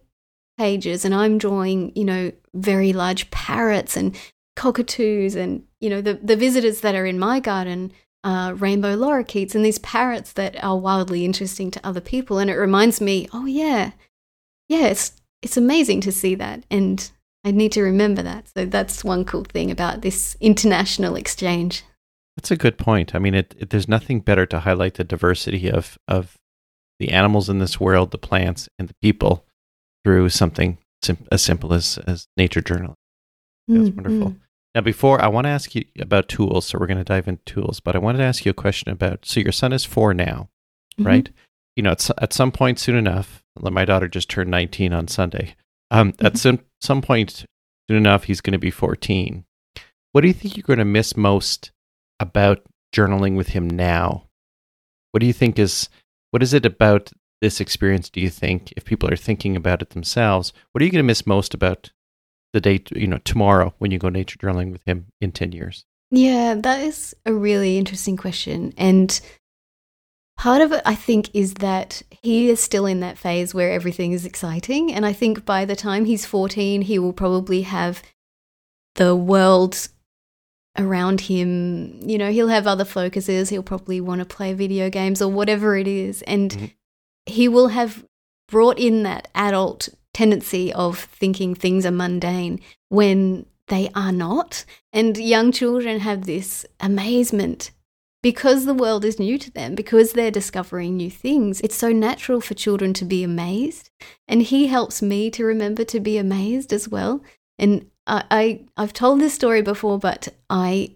pages and I'm drawing, you know, very large parrots and cockatoos and, you know, the, the visitors that are in my garden uh, rainbow lorikeets and these parrots that are wildly interesting to other people. And it reminds me, oh, yeah, yeah, it's, it's amazing to see that. And I need to remember that. So that's one cool thing about this international exchange. That's a good point. I mean, it, it, there's nothing better to highlight the diversity of, of the animals in this world, the plants, and the people through something sim- as simple as, as nature journaling. That's mm-hmm. wonderful. Now, before I want to ask you about tools, so we're going to dive into tools, but I wanted to ask you a question about so your son is four now, mm-hmm. right? You know, at, at some point soon enough, my daughter just turned 19 on Sunday. Um, mm-hmm. At some, some point soon enough, he's going to be 14. What do you think you're going to miss most about journaling with him now? What do you think is, what is it about this experience do you think if people are thinking about it themselves what are you going to miss most about the day you know tomorrow when you go nature journaling with him in 10 years? Yeah that is a really interesting question and part of it i think is that he is still in that phase where everything is exciting and i think by the time he's 14 he will probably have the world around him you know he'll have other focuses he'll probably want to play video games or whatever it is and mm-hmm he will have brought in that adult tendency of thinking things are mundane when they are not. And young children have this amazement because the world is new to them, because they're discovering new things. It's so natural for children to be amazed. And he helps me to remember to be amazed as well. And I, I I've told this story before, but I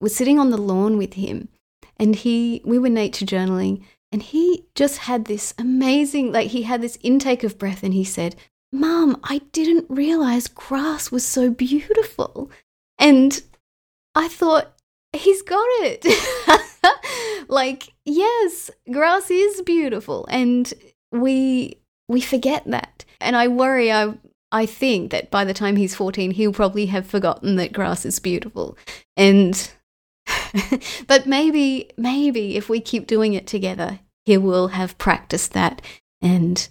was sitting on the lawn with him and he we were nature journaling and he just had this amazing, like, he had this intake of breath and he said, Mom, I didn't realize grass was so beautiful. And I thought, he's got it. like, yes, grass is beautiful. And we we forget that. And I worry I I think that by the time he's 14 he'll probably have forgotten that grass is beautiful. And but maybe, maybe if we keep doing it together, he will have practiced that and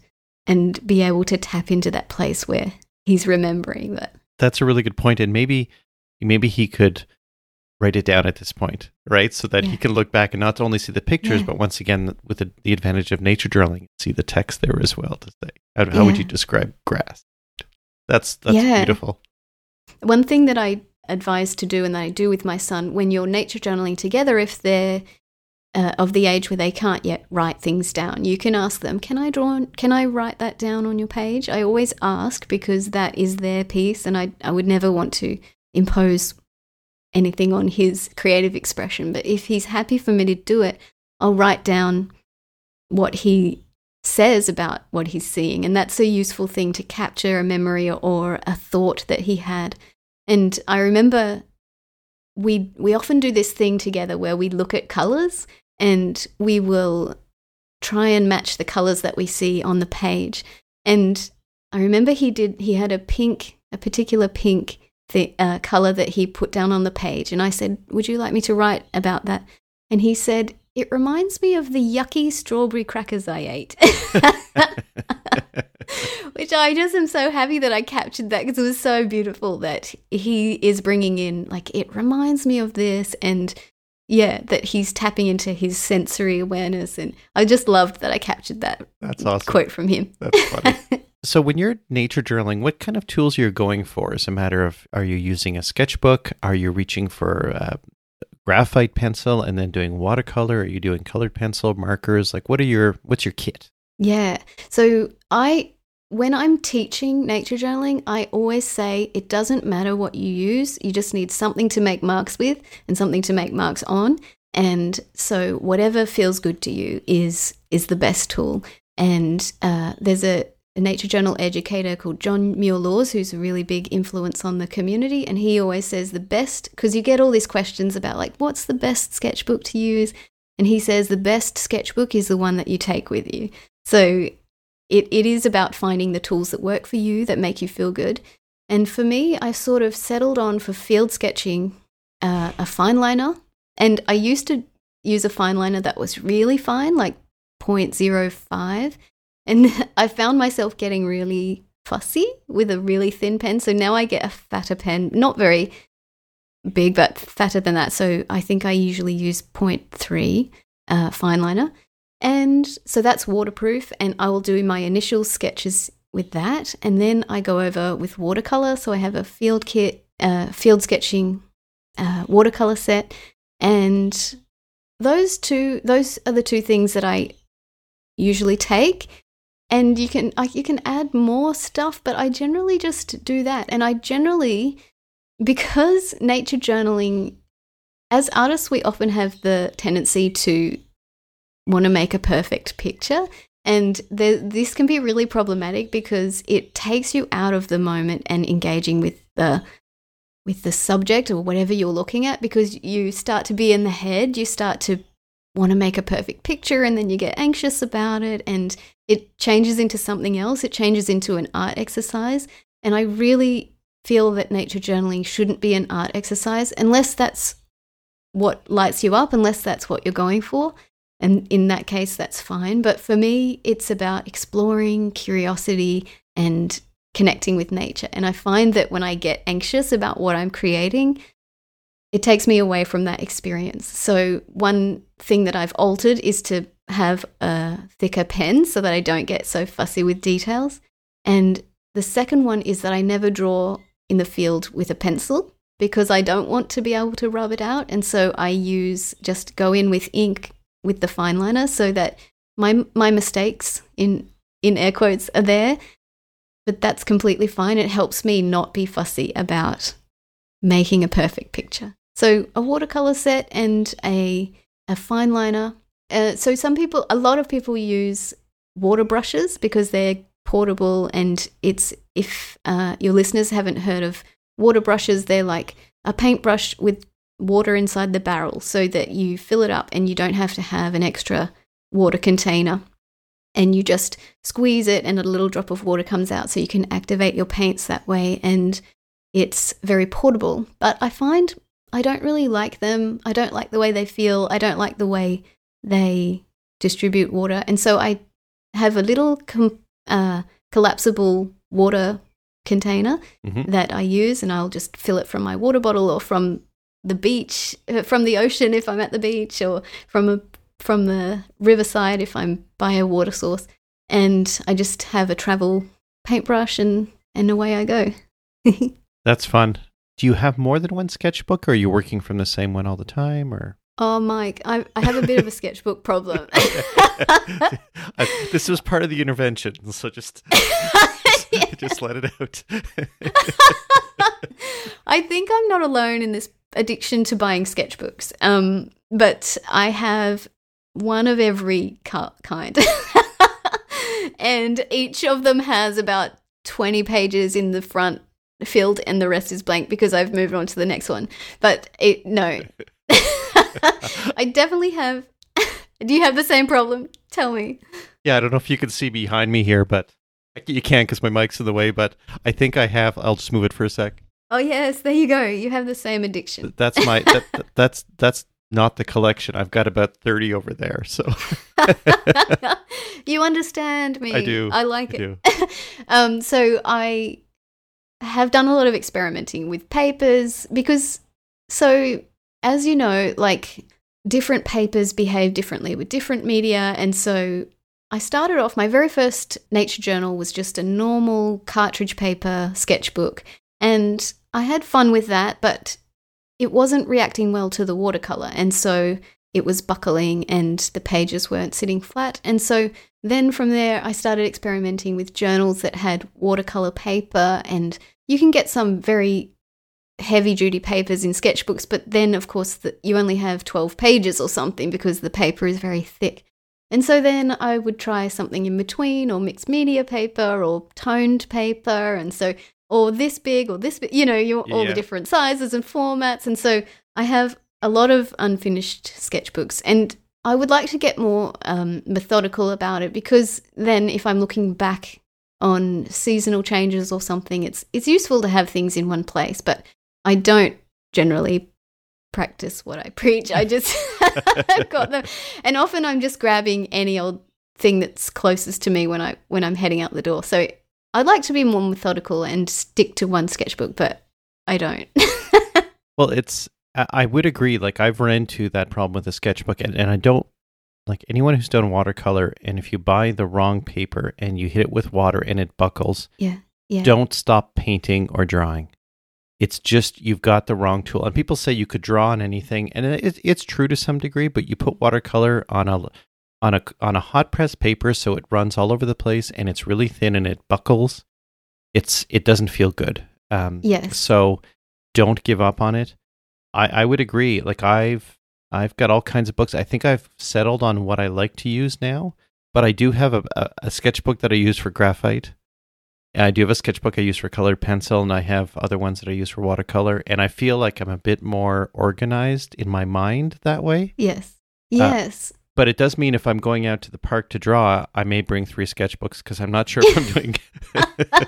and be able to tap into that place where he's remembering that. That's a really good point. and maybe maybe he could write it down at this point, right? So that yeah. he can look back and not only see the pictures, yeah. but once again, with the, the, advantage of nature journaling, see the text there as well to say, how, how yeah. would you describe grass? That's, that's beautiful. One thing that I advise to do and that I do with my son when you're nature journaling together, if they're uh, of the age where they can't yet write things down, you can ask them, "Can I draw? Can I write that down on your page?" I always ask because that is their piece, and I I would never want to impose anything on his creative expression. But if he's happy for me to do it, I'll write down what he says about what he's seeing, and that's a useful thing to capture a memory or a thought that he had. And I remember we we often do this thing together where we look at colors and we will try and match the colors that we see on the page. And I remember he did he had a pink a particular pink th- uh, color that he put down on the page and I said, "Would you like me to write about that?" And he said, "It reminds me of the yucky strawberry crackers I ate." Which I just am so happy that I captured that because it was so beautiful that he is bringing in, like, it reminds me of this. And yeah, that he's tapping into his sensory awareness. And I just loved that I captured that That's awesome. quote from him. That's funny. so when you're nature journaling, what kind of tools are you going for? Is a matter of are you using a sketchbook? Are you reaching for uh, graphite pencil and then doing watercolor? Are you doing colored pencil markers? Like what are your what's your kit? Yeah. So I when I'm teaching nature journaling, I always say it doesn't matter what you use, you just need something to make marks with and something to make marks on. And so whatever feels good to you is is the best tool. And uh, there's a, a, nature journal educator called John Muir Laws, who's a really big influence on the community. And he always says the best, because you get all these questions about, like, what's the best sketchbook to use? And he says the best sketchbook is the one that you take with you. So it, it is about finding the tools that work for you, that make you feel good. And for me, I sort of settled on for field sketching uh, a fine liner. And I used to use a fine liner that was really fine, like 0.05. And I found myself getting really fussy with a really thin pen. So now I get a fatter pen, not very big, but fatter than that. So I think I usually use 0.3 uh, fine liner. And so that's waterproof. And I will do my initial sketches with that. And then I go over with watercolor. So I have a field kit, uh, field sketching uh, watercolor set. And those two, those are the two things that I usually take. And you can, like, you can add more stuff, but I generally just do that. And I generally, because nature journaling, as artists, we often have the tendency to want to make a perfect picture. And this can be really problematic because it takes you out of the moment and engaging with the with the subject or whatever you're looking at because you start to be in the head, you start to want to make a perfect picture and then you get anxious about it and it changes into something else. It changes into an art exercise. And I really feel that nature journaling shouldn't be an art exercise unless that's what lights you up, unless that's what you're going for. And in that case, that's fine. But for me, it's about exploring curiosity and connecting with nature. And I find that when I get anxious about what I'm creating, it takes me away from that experience. So, one thing that I've altered is to have a thicker pen so that I don't get so fussy with details. And the second one is that I never draw in the field with a pencil because I don't want to be able to rub it out. And so I use just go in with ink with the fine liner so that my my mistakes in in air quotes are there but that's completely fine it helps me not be fussy about making a perfect picture so a watercolor set and a a fine liner uh, so some people a lot of people use water brushes because they're portable and it's if uh, your listeners haven't heard of water brushes they're like a paintbrush with water inside the barrel so that you fill it up and you don't have to have an extra water container. And you just squeeze it, and a little drop of water comes out, so you can activate your paints that way. And it's very portable. But I find I don't really like them. I don't like the way they feel. I don't like the way they distribute water. And so I have a little com- uh, collapsible water container mm-hmm. that I use, and I'll just fill it from my water bottle or from the beach uh, from the ocean if I'm at the beach or from a from the riverside if I'm by a water source and I just have a travel paintbrush and and away I go. That's fun. Do you have more than one sketchbook or are you working from the same one all the time or Oh, Mike, I, I have a bit of a sketchbook problem. this was part of the intervention, so just just, just let it out. I think I'm not alone in this addiction to buying sketchbooks. Um, but I have one of every kind. and each of them has about 20 pages in the front filled and the rest is blank because I've moved on to the next one. But it, no. I definitely have. Do you have the same problem? Tell me. Yeah, I don't know if you can see behind me here, but you can't because my mic's in the way. But I think I have. I'll just move it for a sec. Oh yes, there you go. You have the same addiction. That's my that, that's that's not the collection. I've got about 30 over there. So You understand me. I do. I like I it. um so I have done a lot of experimenting with papers because so as you know, like different papers behave differently with different media and so I started off my very first nature journal was just a normal cartridge paper sketchbook and I had fun with that, but it wasn't reacting well to the watercolor. And so it was buckling and the pages weren't sitting flat. And so then from there, I started experimenting with journals that had watercolor paper. And you can get some very heavy duty papers in sketchbooks, but then, of course, the, you only have 12 pages or something because the paper is very thick. And so then I would try something in between, or mixed media paper, or toned paper, and so or this big or this big, you know, you all Yeah. the different sizes and formats. And so I have a lot of unfinished sketchbooks, and I would like to get more um, methodical about it because then if I'm looking back on seasonal changes or something, it's it's useful to have things in one place. But I don't generally practice what I preach. I just got them, and often I'm just grabbing any old thing that's closest to me when I when I'm heading out the door. So I'd like to be more methodical and stick to one sketchbook, but I don't. Well, it's I would agree. Like I've run into that problem with a sketchbook, and, and I don't like anyone who's done watercolor. And if you buy the wrong paper and you hit it with water and it buckles, yeah, yeah, don't stop painting or drawing. It's just you've got the wrong tool. And people say you could draw on anything, and it, it's true to some degree. But you put watercolor on a on a on a hot press paper, so it runs all over the place, and it's really thin and it buckles. It's it doesn't feel good. Um, Yes. So don't give up on it. I I would agree. Like I've I've got all kinds of books. I think I've settled on what I like to use now. But I do have a, a, a sketchbook that I use for graphite. And I do have a sketchbook I use for colored pencil, and I have other ones that I use for watercolor. And I feel like I'm a bit more organized in my mind that way. yes, uh, yes. But it does mean if I'm going out to the park to draw, I may bring three sketchbooks because I'm not sure if I'm doing.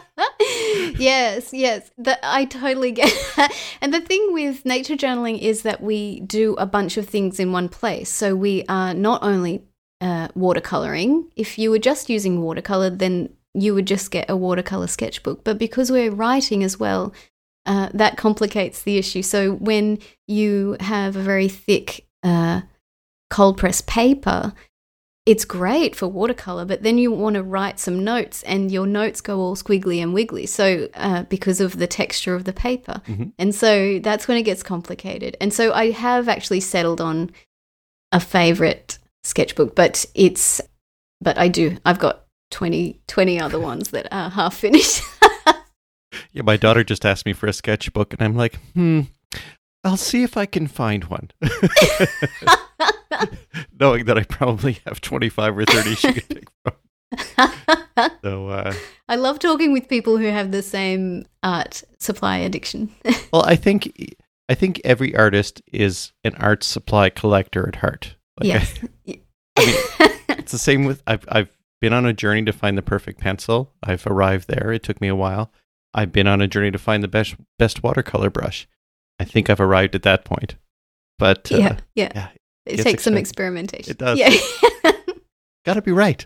yes, yes. That I totally get. that. And the thing with nature journaling is that we do a bunch of things in one place. So we are not only uh, watercoloring. If you were just using watercolor, then you would just get a watercolor sketchbook. But because we're writing as well, uh, that complicates the issue. So when you have a very thick uh, cold press paper, it's great for watercolor, but then you want to write some notes, and your notes go all squiggly and wiggly. So uh, because of the texture of the paper, Mhm. and so that's when it gets complicated. And so I have actually settled on a favorite sketchbook, but it's but I do. I've got 20, 20 other ones that are half finished. yeah, my daughter just asked me for a sketchbook, and I'm like, hmm, I'll see if I can find one. Knowing that I probably have 25 or 30 she could pick from. So, uh, I love talking with people who have the same art supply addiction. well, I think I think every artist is an art supply collector at heart. Like, yes. I mean, it's the same with I've I've been on a journey to find the perfect pencil. I've arrived there. It took me a while. I've been on a journey to find the best best watercolor brush. I think I've arrived at that point. But uh, yeah, yeah. yeah, It takes some experimentation. It does. Yeah. got to be right.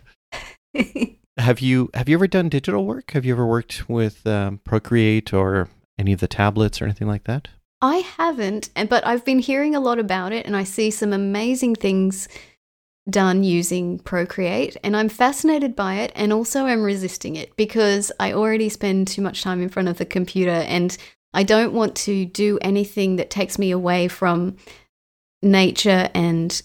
Have you have you ever done digital work? Have you ever worked with um, Procreate or any of the tablets or anything like that? I haven't, and- but I've been hearing a lot about it, and I see some amazing things done using Procreate, and I'm fascinated by it, and also I'm resisting it because I already spend too much time in front of the computer, and I don't want to do anything that takes me away from nature and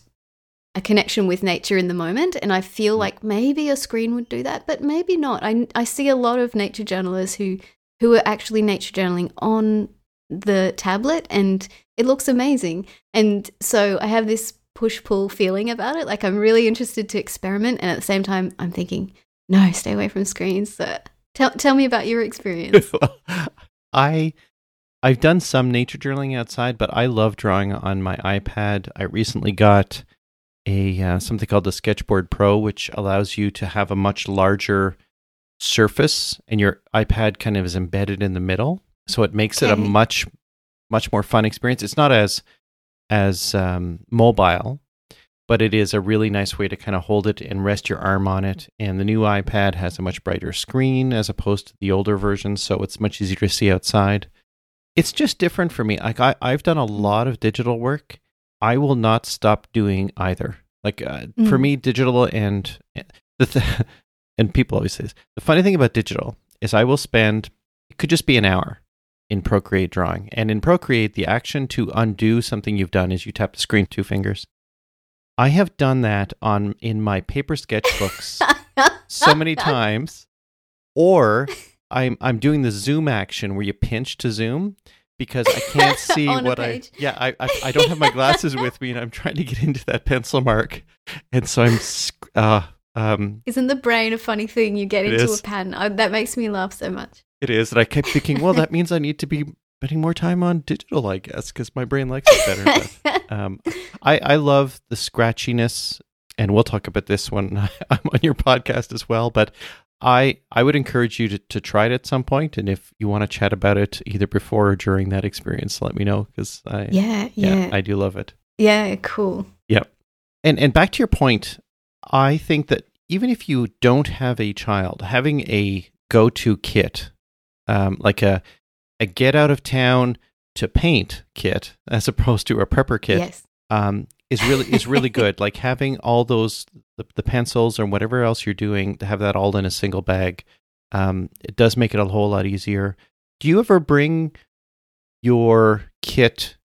a connection with nature in the moment. And I feel like maybe a screen would do that, but maybe not. I, I see a lot of nature journalists who who are actually nature journaling on the tablet and it looks amazing. And so I have this push pull feeling about it. Like I'm really interested to experiment. And at the same time, I'm thinking, no, stay away from screens. So tell, tell me about your experience. I I've done some nature journaling outside, but I love drawing on my iPad. I recently got a uh, something called the Sketchboard Pro, which allows you to have a much larger surface, and your iPad kind of is embedded in the middle, so it makes it a much much more fun experience. It's not as as um, mobile, but it is a really nice way to kind of hold it and rest your arm on it. And the new iPad has a much brighter screen as opposed to the older version, so it's much easier to see outside. It's just different for me. Like I, I've done a lot of digital work. I will not stop doing either. Like uh, for Mm. me, digital and the th- and people always say this. The funny thing about digital is I will spend it could just be an hour in Procreate drawing, and in Procreate, the action to undo something you've done is you tap the screen two fingers. I have done that on in my paper sketchbooks so many times. Or I'm I'm doing the zoom action where you pinch to zoom because I can't see what I. Yeah, I, I I don't have my glasses with me, and I'm trying to get into that pencil mark, and so I'm. Uh, um, Isn't the brain a funny thing? You get into is. a pattern. I, that makes me laugh so much. it is, and I kept thinking, well, that means I need to be spending more time on digital, I guess, because my brain likes it better. But, um, I I love the scratchiness, and we'll talk about this when I'm on your podcast as well. But I I would encourage you to to try it at some point, and if you want to chat about it either before or during that experience, let me know because I yeah, yeah, yeah, I do love it. yeah. Cool. Yep. And and back to your point, I think that even if you don't have a child, having a go-to kit, um, like a a get out of town to paint kit, as opposed to a prepper kit, Yes. um, is really is really good. Like having all those the, the pencils or whatever else you're doing to have that all in a single bag, um, it does make it a whole lot easier. Do you ever bring your kit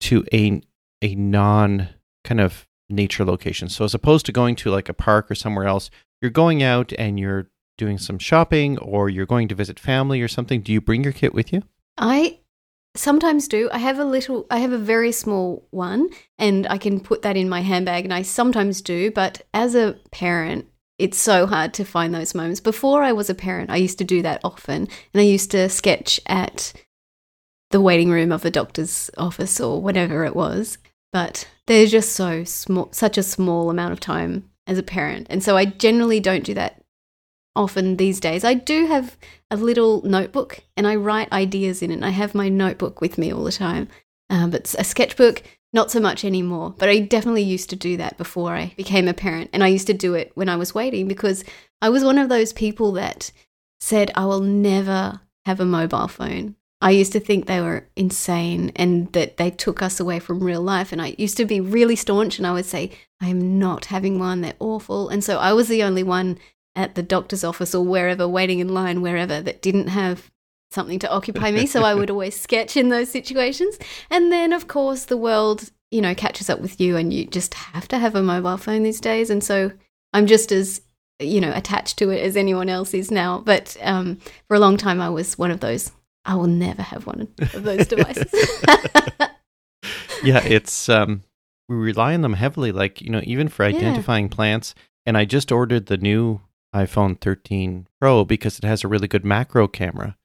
to a a non kind of nature location? So as opposed to going to like a park or somewhere else, you're going out and you're doing some shopping or you're going to visit family or something. Do you bring your kit with you? I sometimes do. I have a little, I have a very small one, and I can put that in my handbag, and I sometimes do. But as a parent, it's so hard to find those moments. Before I was a parent, I used to do that often, and I used to sketch at the waiting room of the doctor's office or whatever it was. But there's just so small, such a small amount of time as a parent, and so I generally don't do that often these days. I do have a little notebook and I write ideas in it. And I have my notebook with me all the time. Um, but a sketchbook, not so much anymore. But I definitely used to do that before I became a parent. And I used to do it when I was waiting because I was one of those people that said, I will never have a mobile phone. I used to think they were insane and that they took us away from real life. And I used to be really staunch and I would say, I am not having one. They're awful. And so I was the only one at the doctor's office or wherever, waiting in line, wherever, that didn't have something to occupy me. So I would always sketch in those situations. And then, of course, the world, you know, catches up with you and you just have to have a mobile phone these days. And so I'm just as, you know, attached to it as anyone else is now. But um, for a long time, I was one of those. I will never have one of those devices. yeah, it's um we rely on them heavily, like, you know, even for Yeah. identifying plants. And I just ordered the new iPhone 13 Pro because it has a really good macro camera.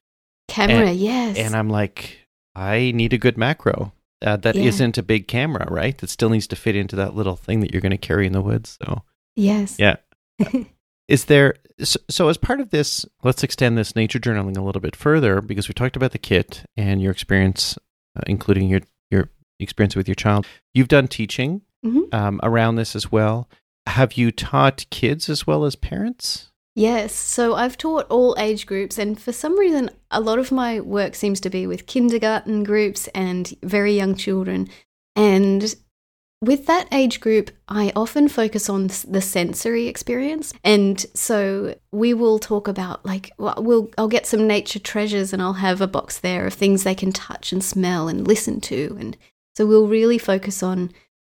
Camera, yes. And I'm like, I need a good macro. Uh, that Yeah. not a big camera, right? That still needs to fit into that little thing that you're going to carry in the woods. So, yes. yeah. Is there so, so as part of this, let's extend this nature journaling a little bit further because we talked about the kit and your experience, uh, including your your experience with your child. You've done teaching Mhm. um, around this as well. Have you taught kids as well as parents? Yes, so I've taught all age groups, and for some reason, a lot of my work seems to be with kindergarten groups and very young children. And with that age group, I often focus on the sensory experience. And so we will talk about like well, we'll I'll get some nature treasures and I'll have a box there of things they can touch and smell and listen to. And so we'll really focus on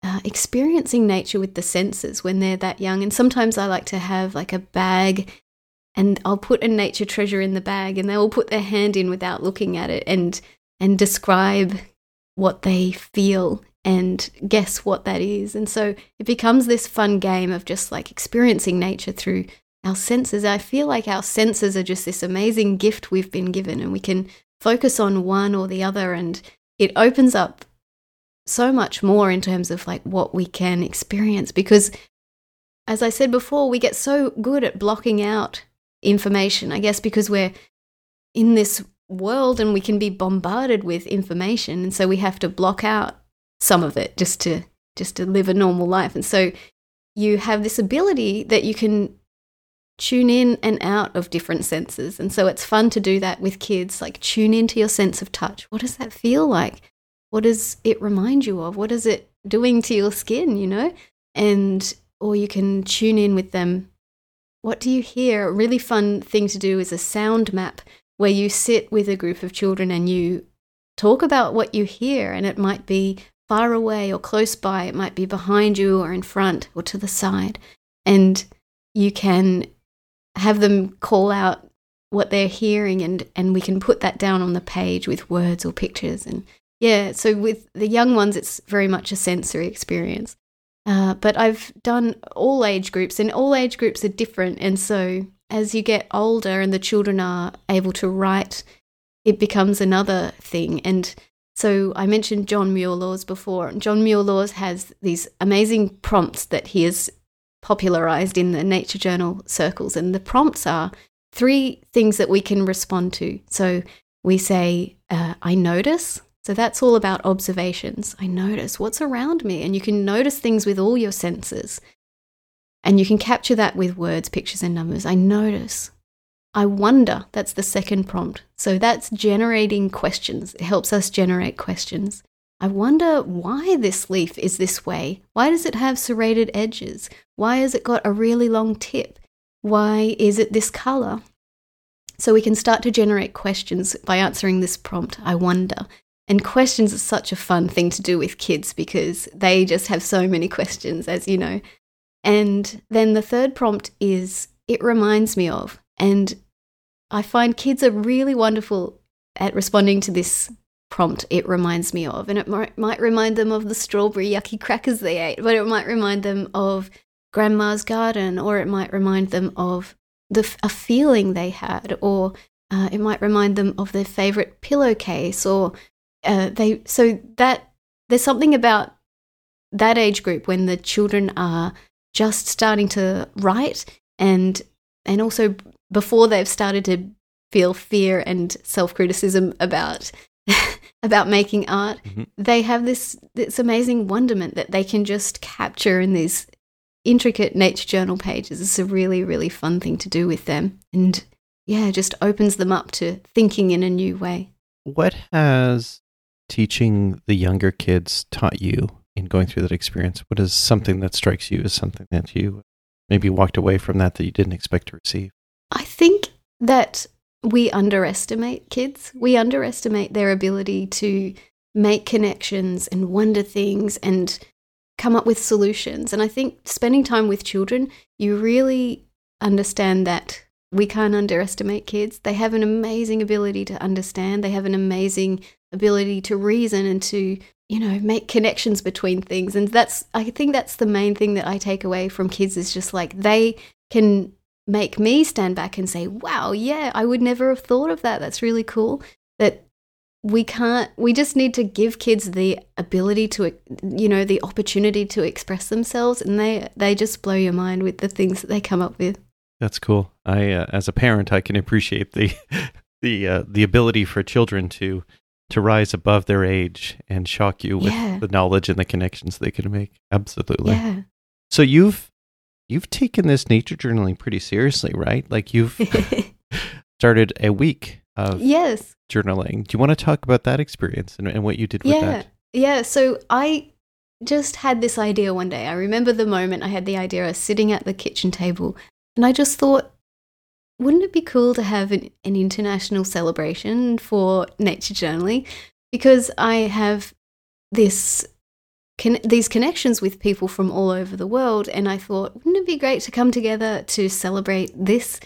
uh, experiencing nature with the senses when they're that young. And sometimes I like to have like a bag and I'll put a nature treasure in the bag and they will put their hand in without looking at it and and describe what they feel and guess what that is. And so it becomes this fun game of just like experiencing nature through our senses. I feel like our senses are just this amazing gift we've been given and we can focus on one or the other and it opens up so much more in terms of like what we can experience because as I said before, we get so good at blocking out information, I guess because we're in this world and we can be bombarded with information and so we have to block out some of it just to just to live a normal life. And so you have this ability that you can tune in and out of different senses. And so it's fun to do that with kids, like tune into your sense of touch. What does that feel like? What does it remind you of? What is it doing to your skin, you know? And or you can tune in with them. What do you hear? A really fun thing to do is a sound map where you sit with a group of children and you talk about what you hear and it might be far away or close by, it might be behind you or in front or to the side. And you can have them call out what they're hearing and and we can put that down on the page with words or pictures and yeah so with the young ones it's very much a sensory experience uh, but i've done all age groups and all age groups are different and so as you get older and the children are able to write it becomes another thing and so I mentioned John Muir Laws before. John Muir Laws has these amazing prompts that he has popularized in the nature journal circles. And the prompts are three things that we can respond to. So we say, uh, I notice. So that's all about observations. I notice what's around me. And you can notice things with all your senses. And you can capture that with words, pictures, and numbers. I notice. I wonder. That's the second prompt. So that's generating questions. It helps us generate questions. I wonder why this leaf is this way. Why does it have serrated edges? Why has it got a really long tip? Why is it this color? So we can start to generate questions by answering this prompt, I wonder. And questions are such a fun thing to do with kids because they just have so many questions, as you know. And then the third prompt is, it reminds me of. And I find kids are really wonderful at responding to this prompt it reminds me of. And it might, might remind them of the strawberry yucky crackers they ate, but it might remind them of grandma's garden, or it might remind them of the, a feeling they had, or uh, it might remind them of their favorite pillowcase, or uh, they. So that there's something about that age group when the children are just starting to write and and also before they've started to feel fear and self-criticism about about making art mm-hmm. they have this this amazing wonderment that they can just capture in these intricate nature journal pages it's a really really fun thing to do with them and yeah just opens them up to thinking in a new way what has teaching the younger kids taught you in going through that experience what is something that strikes you as something that you maybe walked away from that that you didn't expect to receive I think that we underestimate kids. We underestimate their ability to make connections and wonder things and come up with solutions. And I think spending time with children, you really understand that we can't underestimate kids. They have an amazing ability to understand, they have an amazing ability to reason and to you know make connections between things and that's i think that's the main thing that i take away from kids is just like they can make me stand back and say, wow, yeah, I would never have thought of that. That's really cool. That we can't, we just need to give kids the ability to, you know, the opportunity to express themselves. And they, they just blow your mind with the things that they come up with. That's cool. I, uh, as a parent, I can appreciate the, the, uh, the ability for children to, to rise above their age and shock you with yeah. the knowledge and the connections they can make. Absolutely. Yeah. So you've you've taken this nature journaling pretty seriously, right? Like you've started a week of yes journaling. Do you want to talk about that experience and, and what you did with yeah. that? Yeah. So I just had this idea one day. I remember the moment I had the idea. I was sitting at the kitchen table and I just thought, wouldn't it be cool to have an, an international celebration for nature journaling? Because I have this con- these connections with people from all over the world. And I thought, wouldn't it be great to come together to celebrate this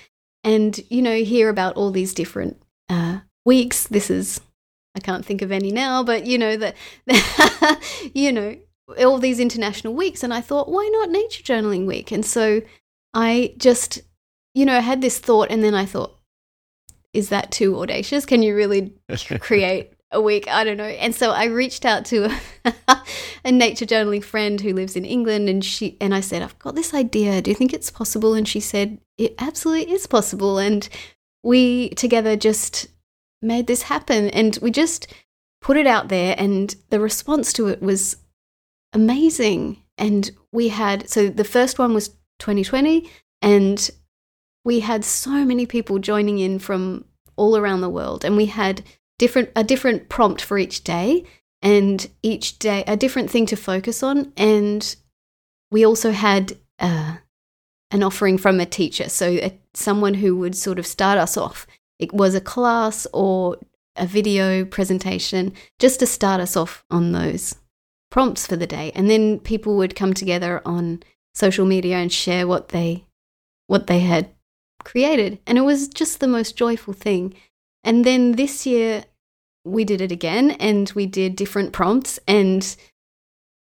and, you know, hear about all these different uh, weeks? This is, I can't think of any now, but, you know, that, you know, all these international weeks. And I thought, why not Nature Journaling Week? And so I just, you know, I had this thought and then I thought, is that too audacious? Can you really create a week. I don't know. And so I reached out to a, a, nature journaling friend who lives in England, and she and I said, "I've got this idea. Do you think it's possible?" And she said, "It absolutely is possible." And we together just made this happen, and we just put it out there, and the response to it was amazing. And we had so the first one was 2020, and we had so many people joining in from all around the world, and we had different a different prompt for each day and each day a different thing to focus on and we also had uh, an offering from a teacher. So a, someone who would sort of start us off. It was a class or a video presentation just to start us off on those prompts for the day. And then people would come together on social media and share what they what they had created. And it was just the most joyful thing. And then this year, we did it again and we did different prompts. And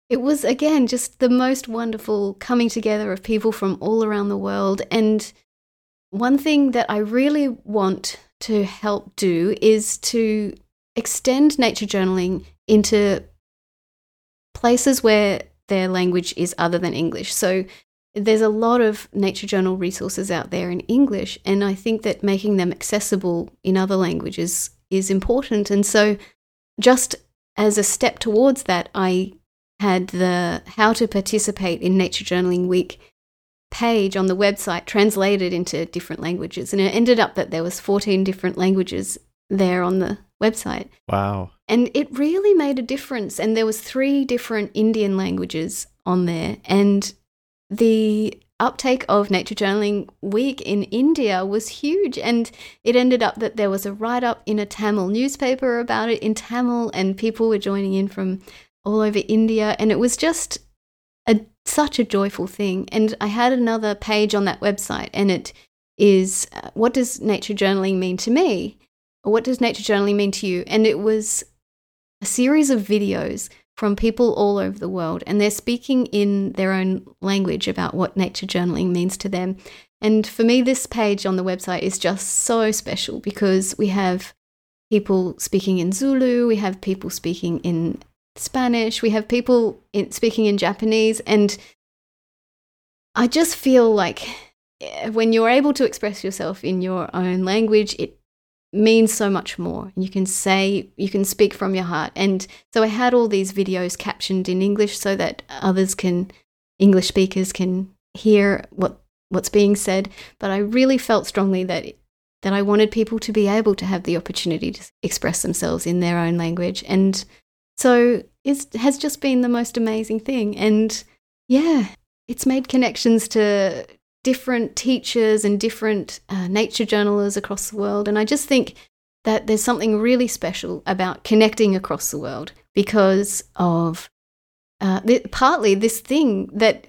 it was, again, just the most wonderful coming together of people from all around the world. And one thing that I really want to help do is to extend nature journaling into places where their language is other than English. So there's a lot of nature journal resources out there in English, and I think that making them accessible in other languages is important. And so, just as a step towards that, I had the How to Participate in Nature Journaling Week page on the website translated into different languages, and it ended up that there was 14 different languages there on the website. Wow. And it really made a difference. And there was three different Indian languages on there, and the uptake of Nature Journaling Week in India was huge. And it ended up that there was a write up in a Tamil newspaper about it in Tamil, and people were joining in from all over India. And it was just a, such a joyful thing. And I had another page on that website, and it is uh, What Does Nature Journaling Mean to Me? Or what does nature journaling mean to you? And it was a series of videos from people all over the world, and they're speaking in their own language about what nature journaling means to them. And for me, this page on the website is just so special because we have people speaking in Zulu, we have people speaking in Spanish, we have people in, speaking in Japanese, and I just feel like eh, when you're able to express yourself in your own language, it means so much more. You can say, you can speak from your heart. And so I had all these videos captioned in English so that others can, English speakers can hear what what's being said. But I really felt strongly that that I wanted people to be able to have the opportunity to express themselves in their own language. And so it has just been the most amazing thing. And yeah, it's made connections to different teachers and different uh, nature journalers across the world. And I just think that there's something really special about connecting across the world because of uh, th- partly this thing that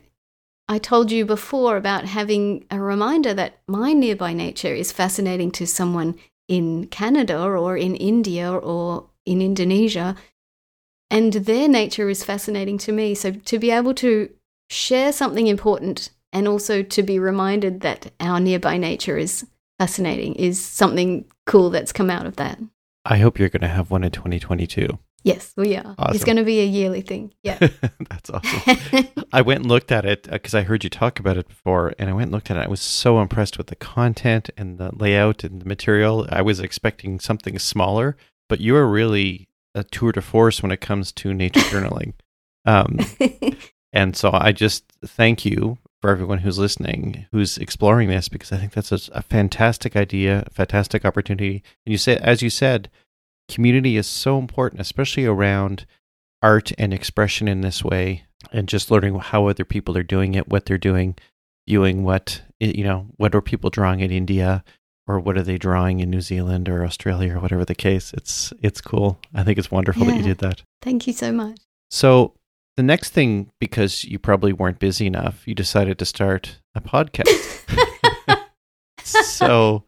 I told you before about having a reminder that my nearby nature is fascinating to someone in Canada or in India or in Indonesia. And their nature is fascinating to me. So to be able to share something important and also to be reminded that our nearby nature is fascinating is something cool that's come out of that. I hope you're going to have one in 2022. Yes, we are. Awesome. It's going to be a yearly thing. Yeah. That's awesome. I went and looked at it because uh, I heard you talk about it before, and I went and looked at it. I was so impressed with the content and the layout and the material. I was expecting something smaller, but you are really a tour de force when it comes to nature journaling. Um, and so I just thank you for everyone who's listening, who's exploring this, because I think that's a, a fantastic idea, a fantastic opportunity. And you say, as you said, community is so important, especially around art and expression in this way, and just learning how other people are doing it, what they're doing, viewing what you know, what are people drawing in India, or what are they drawing in New Zealand or Australia or whatever the case. It's it's cool. I think it's wonderful yeah. that you did that. Thank you so much. So the next thing, because you probably weren't busy enough, you decided to start a podcast. so,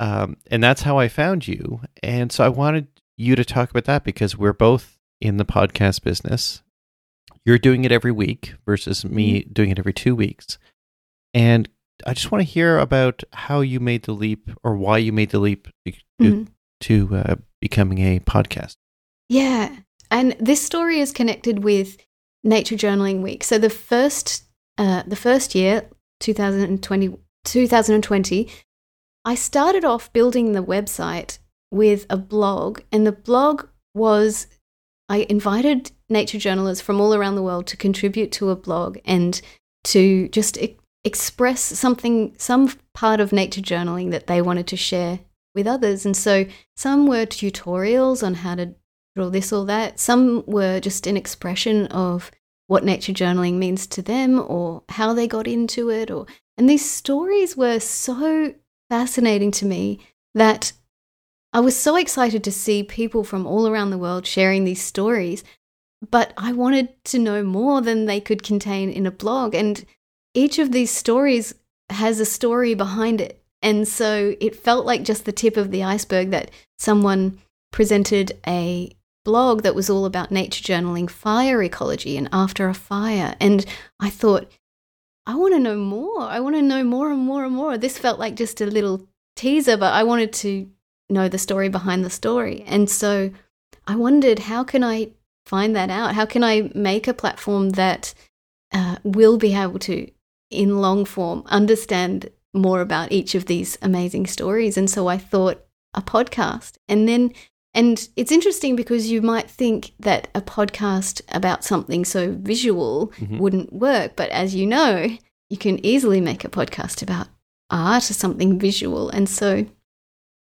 um, and that's how I found you. And so I wanted you to talk about that because we're both in the podcast business. You're doing it every week versus me mm-hmm. doing it every two weeks. And I just want to hear about how you made the leap or why you made the leap to, mm-hmm. to uh, becoming a podcast. Yeah. And this story is connected with Nature Journaling Week. So the first uh, the first year, 2020, 2020, I started off building the website with a blog, and the blog was I invited nature journalists from all around the world to contribute to a blog and to just e- express something, some part of nature journaling that they wanted to share with others. And so some were tutorials on how to or this or that. Some were just an expression of what nature journaling means to them or how they got into it or and these stories were so fascinating to me that I was so excited to see people from all around the world sharing these stories, but I wanted to know more than they could contain in a blog. And each of these stories has a story behind it. And so it felt like just the tip of the iceberg that someone presented a blog that was all about nature journaling, fire ecology, and after a fire. And I thought, I want to know more. I want to know more and more and more. This felt like just a little teaser, but I wanted to know the story behind the story. And so I wondered, how can I find that out? How can I make a platform that uh, will be able to, in long form, understand more about each of these amazing stories? And so I thought a podcast. And then and it's interesting because you might think that a podcast about something so visual mm-hmm. wouldn't work. But as you know, you can easily make a podcast about art or something visual. And so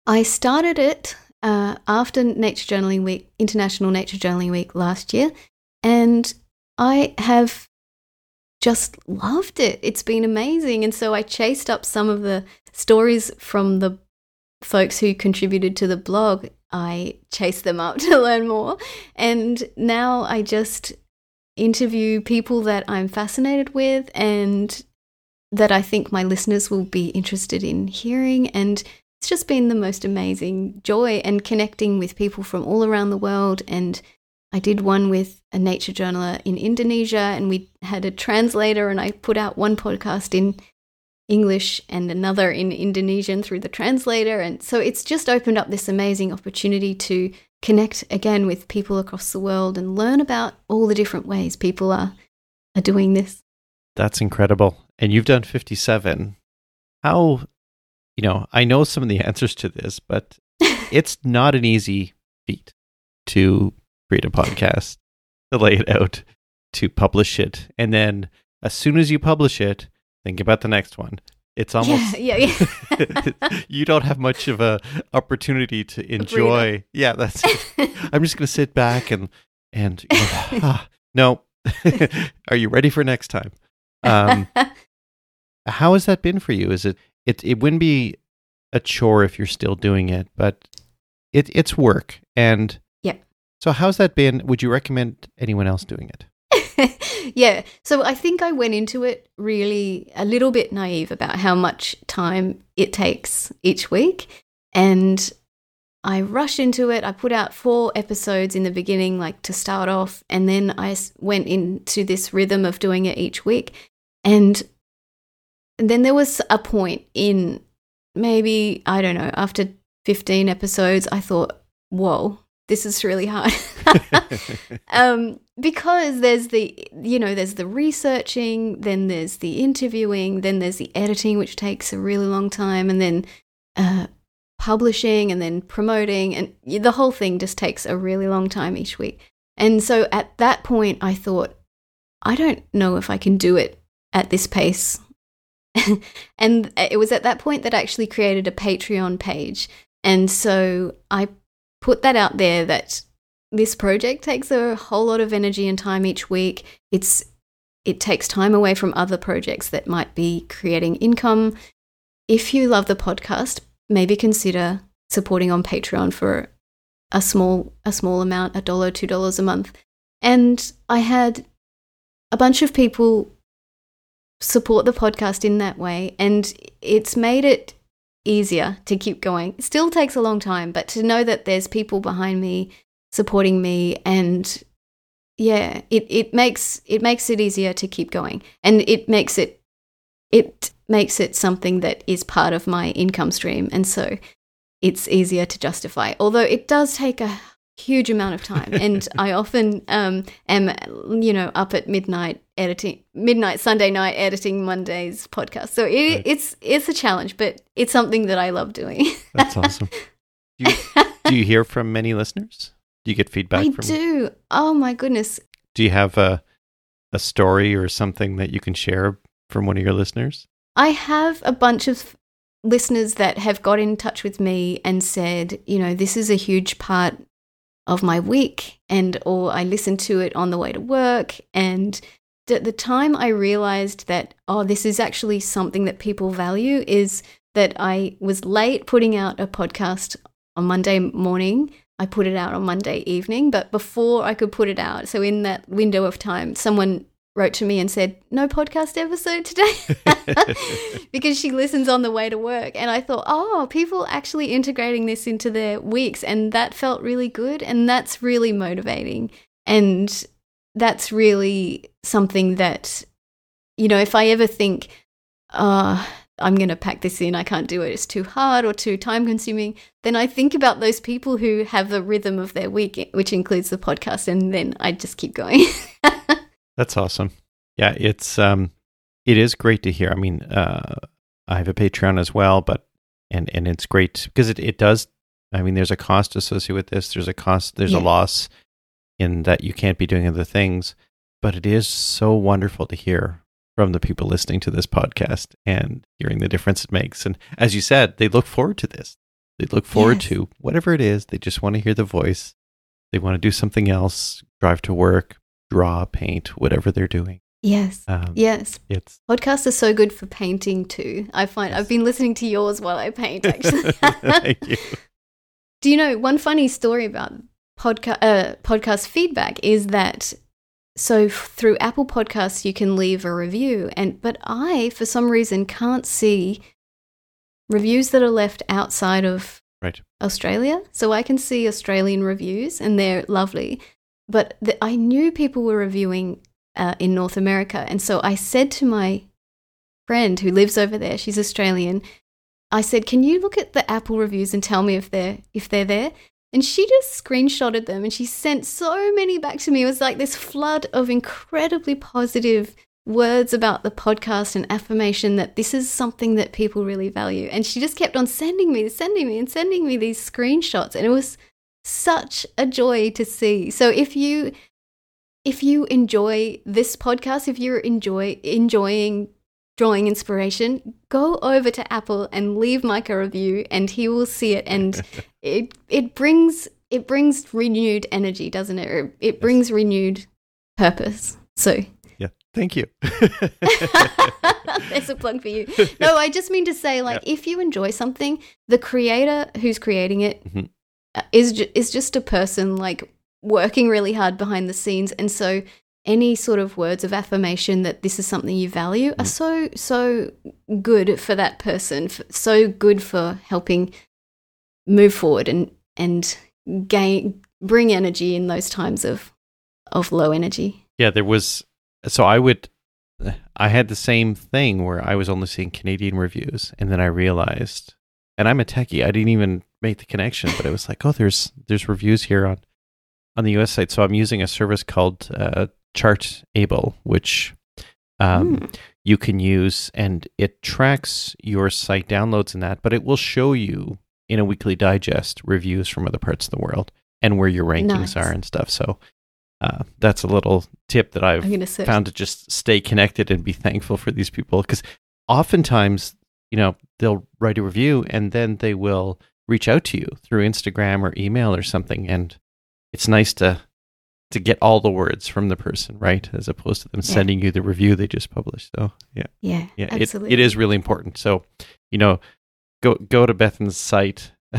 I started it uh, after Nature Journaling Week, International Nature Journaling Week last year. And I have just loved it. It's been amazing. And so I chased up some of the stories from the folks who contributed to the blog I chase them up to learn more. And now I just interview people that I'm fascinated with and that I think my listeners will be interested in hearing. And it's just been the most amazing joy and connecting with people from all around the world. And I did one with a nature journaler in Indonesia, and we had a translator, and I put out one podcast in English and another in Indonesian through the translator. And so it's just opened up this amazing opportunity to connect again with people across the world and learn about all the different ways people are, are doing this. That's incredible. And you've done 57. How, you know, I know some of the answers to this, but it's not an easy feat to create a podcast, to lay it out, to publish it. And then as soon as you publish it, Think about the next one. It's almost yeah, yeah, yeah. you don't have much of a opportunity to enjoy. Yeah, that's. I'm just gonna sit back and and you know, ah, no. Are you ready for next time? Um, how has that been for you? Is it it it wouldn't be a chore if you're still doing it, but it it's work and yeah. So how's that been? Would you recommend anyone else doing it? yeah. So I think I went into it really a little bit naive about how much time it takes each week. And I rushed into it. I put out four episodes in the beginning, like to start off. And then I went into this rhythm of doing it each week. And, then there was a point in maybe, I don't know, after 15 episodes, I thought, whoa, this is really hard. um, because there's the, you know, there's the researching, then there's the interviewing, then there's the editing, which takes a really long time, and then uh, publishing and then promoting. And the whole thing just takes a really long time each week. And so at that point, I thought, I don't know if I can do it at this pace. and it was at that point that I actually created a Patreon page. And so I put that out there that this project takes a whole lot of energy and time each week. It's it takes time away from other projects that might be creating income. If you love the podcast, maybe consider supporting on Patreon for a small a small amount, a dollar, two dollars a month. And I had a bunch of people support the podcast in that way, and it's made it easier to keep going. It still takes a long time, but to know that there's people behind me supporting me and yeah, it, it makes it makes it easier to keep going. And it makes it it makes it something that is part of my income stream. And so it's easier to justify. Although it does take a huge amount of time. And I often um, am, you know, up at midnight editing, midnight Sunday night editing Monday's podcast. So it, right. it's it's a challenge, but it's something that I love doing. That's awesome. Do you, do you hear from many listeners? Do you get feedback? I from do. Oh my goodness. Do you have a a story or something that you can share from one of your listeners? I have a bunch of listeners that have got in touch with me and said, you know, this is a huge part of my week and or I listen to it on the way to work. And at the time I realized that oh this is actually something that people value is that I was late putting out a podcast on Monday morning. I put it out on Monday evening but before I could put it out so in that window of time someone wrote to me and said, No podcast episode today because she listens on the way to work. And I thought, oh, people actually integrating this into their weeks. And that felt really good. And that's really motivating. And that's really something that, you know, if I ever think, uh, I'm going to pack this in, I can't do it, it's too hard or too time consuming, then I think about those people who have the rhythm of their week, which includes the podcast, and then I just keep going. That's awesome. Yeah, it's um it is great to hear. I mean, uh I have a Patreon as well, but and and it's great because it, it does I mean there's a cost associated with this. There's a cost there's Yeah. a loss in that you can't be doing other things, but it is so wonderful to hear from the people listening to this podcast and hearing the difference it makes. And as you said, they look forward to this. They look forward Yes. to whatever it is. They just want to hear the voice. They want to do something else, drive to work, draw, paint, whatever they're doing. yes. Um, Yes. It's Podcasts are so good for painting too. I find Yes. I've been listening to yours while I paint actually. Thank you. Do you know one funny story about podcast uh, podcast feedback is that so f- through Apple Podcasts you can leave a review and but I for some reason can't see reviews that are left outside of Right. Australia. So I can see Australian reviews and they're lovely, but the, I knew people were reviewing uh, in North America and so I said to my friend who lives over there, she's Australian, I said, "Can you look at the Apple reviews and tell me if they're if they're there?" And she just screenshotted them and she sent so many back to me. It was like this flood of incredibly positive words about the podcast and affirmation that this is something that people really value. And she just kept on sending me, sending me, and sending me these screenshots. And it was such a joy to see. So if you if you enjoy this podcast, if you're enjoy enjoying drawing inspiration, go over to Apple and leave Mike a review and he will see it and it it brings it brings renewed energy, doesn't it? It brings renewed purpose. So Yeah. Thank you. there's a plug for you. No, I just mean to say, like, if you enjoy something, the creator who's creating it Mhm. Is ju- is just a person like working really hard behind the scenes, and so any sort of words of affirmation that this is something you value are Mhm. so so good for that person, so good for helping move forward and and gain bring energy in those times of of low energy. Yeah, there was. So I would. I had the same thing where I was only seeing Canadian reviews, and then I realized, and I'm a techie. I didn't even make the connection, but it was like, oh, there's there's reviews here on on the US site. So I'm using a service called uh, Chartable, which um, Mm. you can use, and it tracks your site downloads and that, but it will show you in a weekly digest reviews from other parts of the world and where your rankings Nice. are and stuff. So uh, that's a little tip that I've I'm gonna search. found to just stay connected and be thankful for these people because oftentimes you know they'll write a review and then they will reach out to you through instagram or email or something. And it's nice to to get all the words from the person right? As opposed to them Yeah. sending you the review they just published. So yeah. Yeah, yeah it, absolutely. it is really important. So you know go go to bethan's site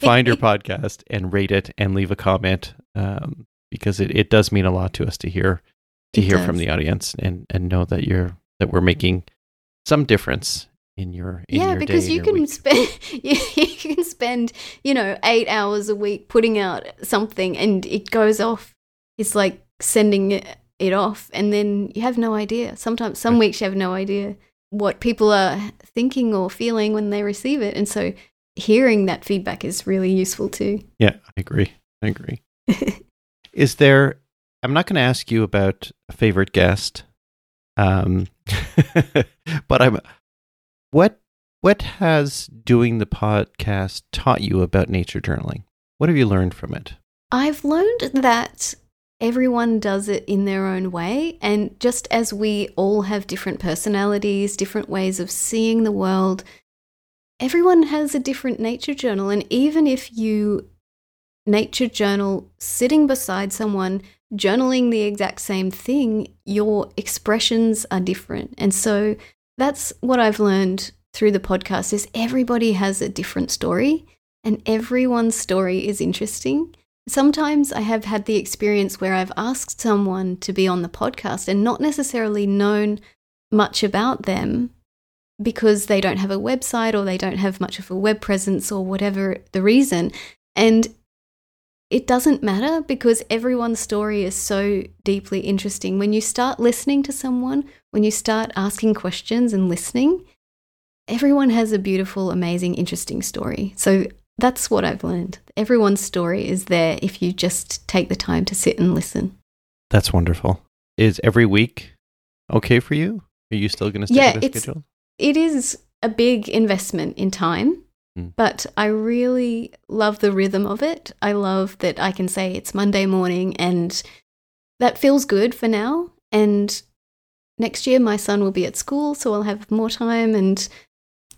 find her podcast and rate it and leave a comment um, because it, it does mean a lot to us to hear to It hear from the audience and and know that you're that we're making some difference in your in yeah, your because you can week. spend you, you can spend you know eight hours a week putting out something, and it goes off. It's like sending it, it off, and then you have no idea. Sometimes, some Right. weeks you have no idea what people are thinking or feeling when they receive it, and so hearing that feedback is really useful too. yeah i agree i agree is there i'm not going to ask you about a favorite guest um but i'm what what has doing the podcast taught you about nature journaling what have you learned from it I've learned that everyone does it in their own way. And just as we all have different personalities, different ways of seeing the world, everyone has a different nature journal. And even if you nature journal sitting beside someone journaling the exact same thing, your expressions are different. And so that's what I've learned through the podcast is everybody has a different story and everyone's story is interesting sometimes I have had the experience where I've asked someone to be on the podcast and not necessarily known much about them because they don't have a website or they don't have much of a web presence or whatever the reason. And it doesn't matter because everyone's story is so deeply interesting. When you start listening to someone, when you start asking questions and listening, everyone has a beautiful, amazing, interesting story. So that's what I've learned. Everyone's story is there if you just take the time to sit and listen. That's wonderful. Is every week okay for you? Are you still going to stick Yeah, with a it's- schedule? It is a big investment in time, Mm. but I really love the rhythm of it. I love that I can say it's Monday morning and that feels good for now. And next year my son will be at school, so I'll have more time and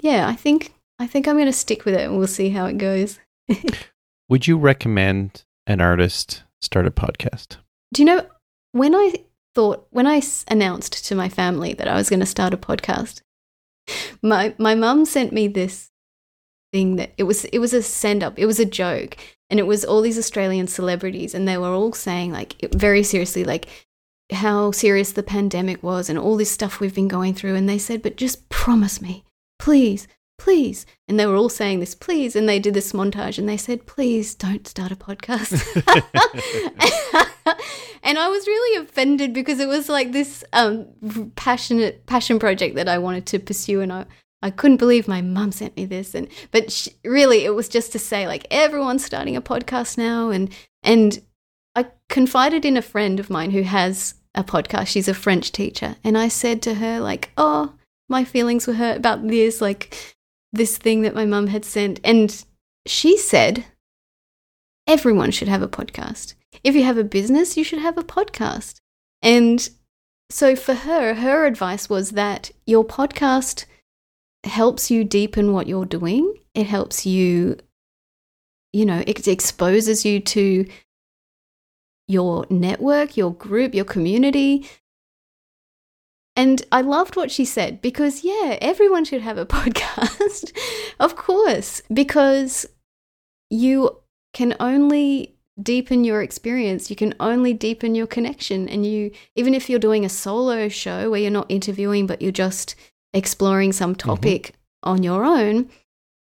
yeah, I think I think I'm going to stick with it and we'll see how it goes. Would you recommend an artist start a podcast? Do you know when I thought when I announced to my family that I was going to start a podcast, my my mum sent me this thing that it was it was a send up, it was a joke, and it was all these Australian celebrities, and they were all saying like very seriously like how serious the pandemic was and all this stuff we've been going through, and they said, but just promise me, please. Please. And they were all saying this, please. And they did this montage and they said, please don't start a podcast. and I was really offended because it was like this um, passionate passion project that I wanted to pursue, and I I couldn't believe my mum sent me this. And but sh really, it was just to say like everyone's starting a podcast now, and and I confided in a friend of mine who has a podcast. She's a French teacher, and I said to her like, oh, my feelings were hurt about this, like this thing that my mum had sent, and she said everyone should have a podcast. If you have a business, you should have a podcast. And so for her, her advice was that your podcast helps you deepen what you're doing. It helps you, you know, it exposes you to your network, your group, your community. And I loved what she said because, yeah, everyone should have a podcast. of course, because you can only deepen your experience you can only deepen your connection and you even if you're doing a solo show where you're not interviewing but you're just exploring some topic on your own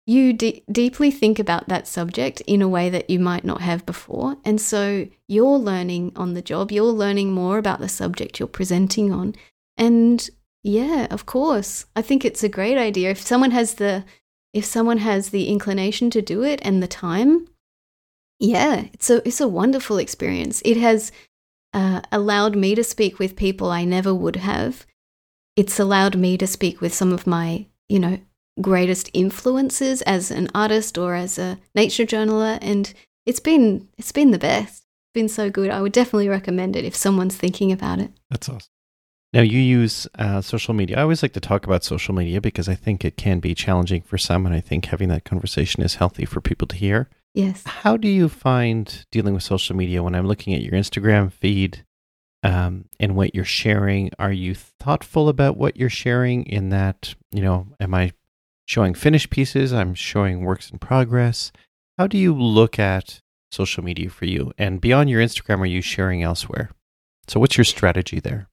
you de- deeply think about that subject in a way that you might not have before and so you're learning on the job you're learning more about the subject you're presenting on and yeah of course i think it's a great idea if someone has the if someone has the inclination to do it and the time yeah, it's a it's a wonderful experience. It has uh, allowed me to speak with people I never would have. It's allowed me to speak with some of my, you know, greatest influences as an artist or as a nature journaler, and it's been it's been the best. It's been so good. I would definitely recommend it if someone's thinking about it. That's awesome. Now, you use uh, social media. I always like to talk about social media because I think it can be challenging for some, and I think having that conversation is healthy for people to hear. Yes. How do you find dealing with social media when I'm looking at your Instagram feed um, and what you're sharing? Are you thoughtful about what you're sharing in that, you know, am I showing finished pieces? I'm showing works in progress. How do you look at social media for you? And beyond your Instagram, are you sharing elsewhere? So, what's your strategy there?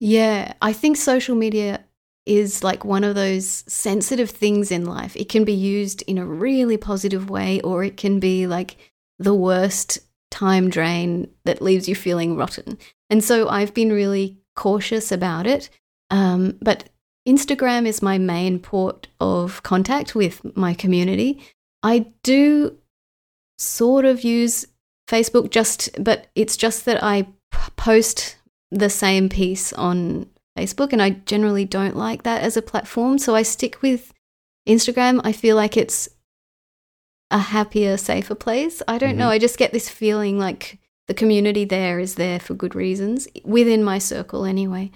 Yeah, I think social media is like one of those sensitive things in life. It can be used in a really positive way, or it can be like the worst time drain that leaves you feeling rotten. And so I've been really cautious about it. Um, but Instagram is my main port of contact with my community. I do sort of use Facebook just, but it's just that I p- post the same piece on Facebook, and I generally don't like that as a platform. So I stick with Instagram. I feel like it's a happier, safer place. I don't know. Mhm. I just get this feeling like the community there is there for good reasons, within my circle anyway.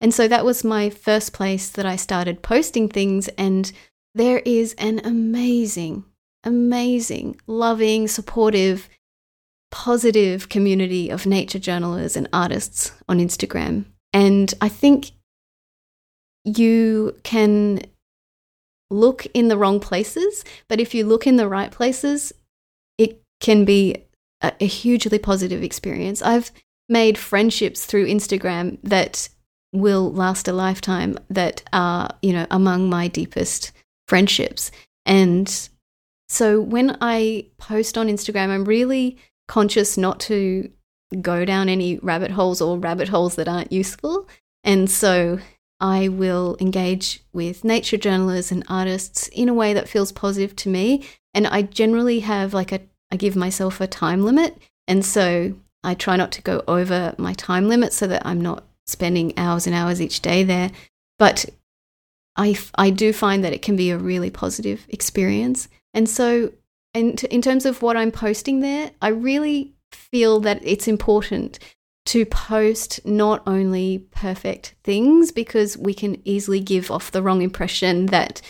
And so that was my first place that I started posting things. And there is an amazing, amazing, loving, supportive, positive community of nature journalists and artists on Instagram. And I think you can look in the wrong places, but if you look in the right places, it can be a, a hugely positive experience. I've made friendships through Instagram that will last a lifetime that are, you know, among my deepest friendships. And so when I post on Instagram, I'm really conscious not to go down any rabbit holes or rabbit holes that aren't useful. And so I will engage with nature journalists and artists in a way that feels positive to me. And I generally have like a, I give myself a time limit. And so I try not to go over my time limit so that I'm not spending hours and hours each day there. But I, I do find that it can be a really positive experience. And so, in, in terms of what I'm posting there, I really feel that it's important to post not only perfect things because we can easily give off the wrong impression that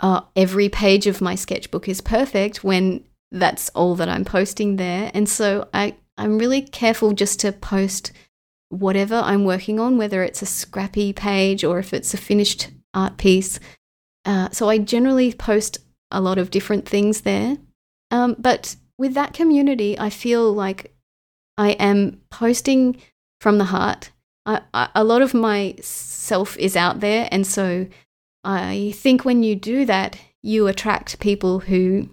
uh, every page of my sketchbook is perfect when that's all that I'm posting there. And so I, I'm really careful just to post whatever I'm working on, whether it's a scrappy page or if it's a finished art piece. Uh, so I generally post a lot of different things there. Um, but with that community, I feel like I am posting from the heart. I, I, a lot of my self is out there. And so I think when you do that, you attract people who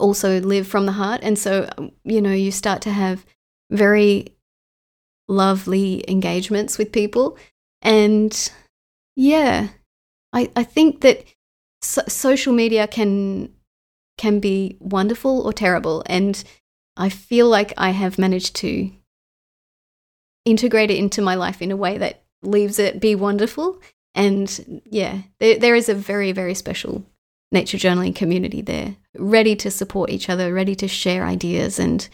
also live from the heart. And so, um, you know, you start to have very lovely engagements with people. And yeah, I, I think that so- social media can can be wonderful or terrible. And I feel like I have managed to integrate it into my life in a way that leaves it be wonderful. And yeah, there, there is a very, very special nature journaling community there, ready to support each other, ready to share ideas and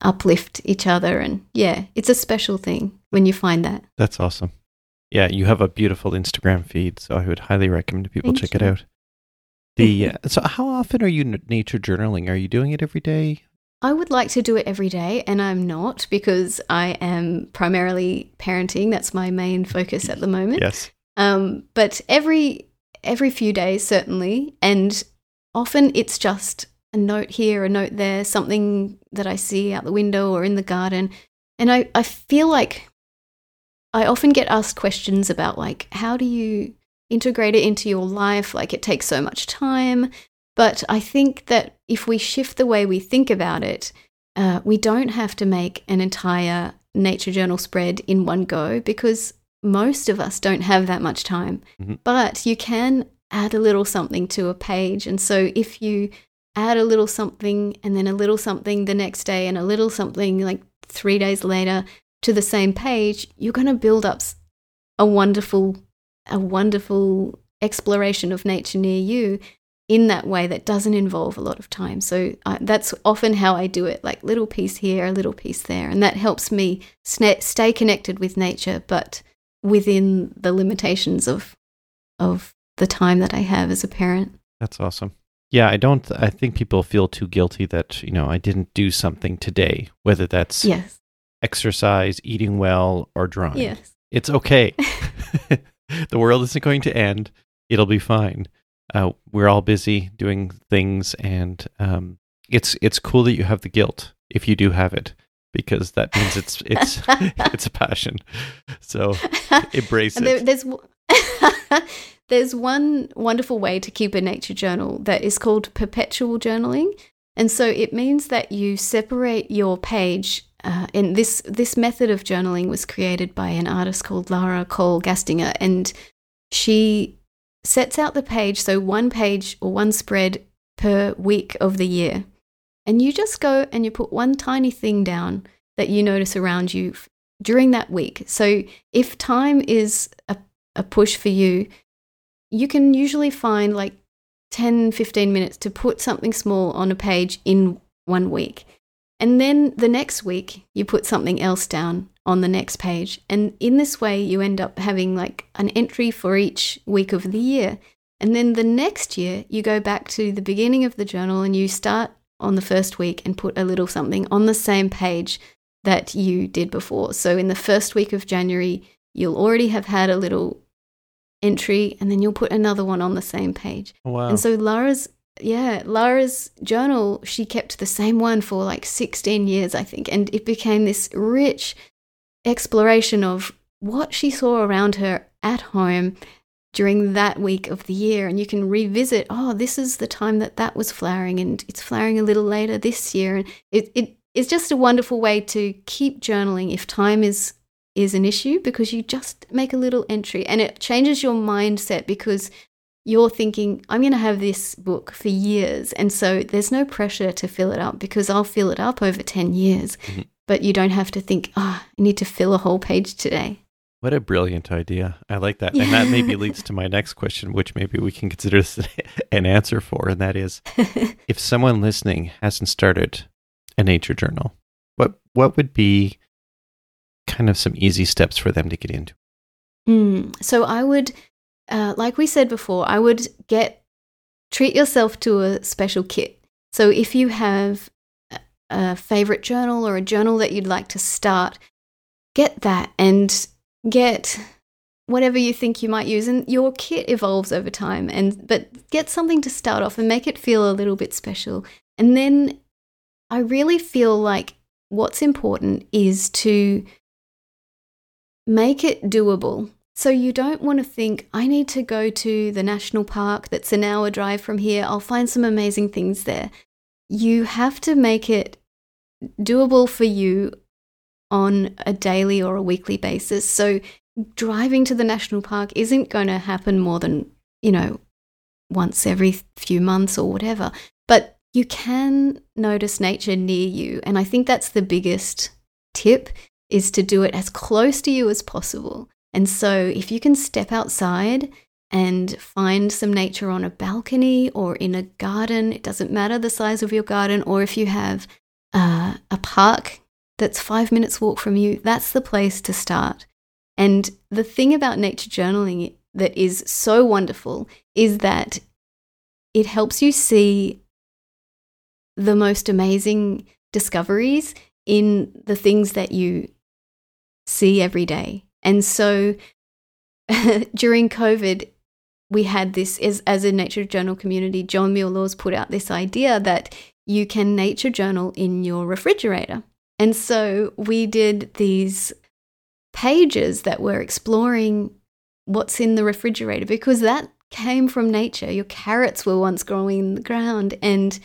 uplift each other. And yeah, it's a special thing when you find that. That's awesome. Yeah, you have a beautiful Instagram feed, so I would highly recommend people Thank check you. it out. The uh, so how often are you nature journaling? Are you doing it every day? I would like to do it every day, and I'm not because I am primarily parenting. That's my main focus at the moment. Yes. Um, but every every few days, certainly, and often it's just a note here, a note there, something that I see out the window or in the garden, and I I feel like I often get asked questions about like how do you integrate it into your life? Like it takes so much time, but I think that if we shift the way we think about it, uh, we don't have to make an entire nature journal spread in one go because most of us don't have that much time. Mhm. But you can add a little something to a page. And so if you add a little something and then a little something the next day and a little something like three days later to the same page, you're going to build up a wonderful, a wonderful exploration of nature near you in that way that doesn't involve a lot of time. So uh, that's often how I do it, like little piece here, a little piece there, and that helps me sna- stay connected with nature, but within the limitations of of the time that I have as a parent. That's awesome. Yeah, I don't. I think people feel too guilty that you know I didn't do something today, whether that's Yes. exercise, eating well, or drawing. Yes. It's okay. the world isn't going to end. It'll be fine. Uh, we're all busy doing things, and um, it's it's cool that you have the guilt if you do have it, because that means it's it's it's a passion. So embrace And there, it. there's there's one wonderful way to keep a nature journal that is called perpetual journaling, and so it means that you separate your page. Uh, and this this method of journaling was created by an artist called Lara Call Gastinger, and she sets out the page so one page or one spread per week of the year, and you just go and you put one tiny thing down that you notice around you during that week. So if time is a, a push for you, you can usually find like 10, 15 minutes to put something small on a page in one week. And then the next week, you put something else down on the next page. And in this way, you end up having like an entry for each week of the year. And then the next year, you go back to the beginning of the journal and you start on the first week and put a little something on the same page that you did before. So in the first week of January, you'll already have had a little entry and then you'll put another one on the same page. Oh, wow. And so Lara's yeah, Lara's journal, she kept the same one for like 16 years, I think. And it became this rich exploration of what she saw around her at home during that week of the year. And you can revisit, oh, this is the time that that was flowering, and it's flowering a little later this year. And it, it is just a wonderful way to keep journaling if time is is an issue because you just make a little entry and it changes your mindset because you're thinking, I'm going to have this book for years. And so there's no pressure to fill it up because I'll fill it up over 10 years. Mm-hmm. But you don't have to think, oh, I need to fill a whole page today. What a brilliant idea. I like that. And that maybe leads to my next question, which maybe we can consider an answer for. And that is if someone listening hasn't started a nature journal, what, what would be kind of some easy steps for them to get into? Mm, so I would uh, like we said before, I would get treat yourself to a special kit. So if you have a favorite journal or a journal that you'd like to start, get that and get whatever you think you might use and your kit evolves over time and but get something to start off and make it feel a little bit special. And then I really feel like what's important is to make it doable. So you don't want to think, I need to go to the national park that's an hour drive from here. I'll find some amazing things there. You have to make it doable for you on a daily or a weekly basis. So driving to the national park isn't going to happen more than, you know, once every few months or whatever. But you can notice nature near you. And I think that's the biggest tip is to do it as close to you as possible. And so, if you can step outside and find some nature on a balcony or in a garden, it doesn't matter the size of your garden, or if you have uh, a park that's five minutes walk from you, that's the place to start. And the thing about nature journaling that is so wonderful is that it helps you see the most amazing discoveries in the things that you see every day. And so during COVID, we had this as, as a nature journal community. John Muir Laws put out this idea that you can nature journal in your refrigerator. And so we did these pages that were exploring what's in the refrigerator because that came from nature. Your carrots were once growing in the ground, and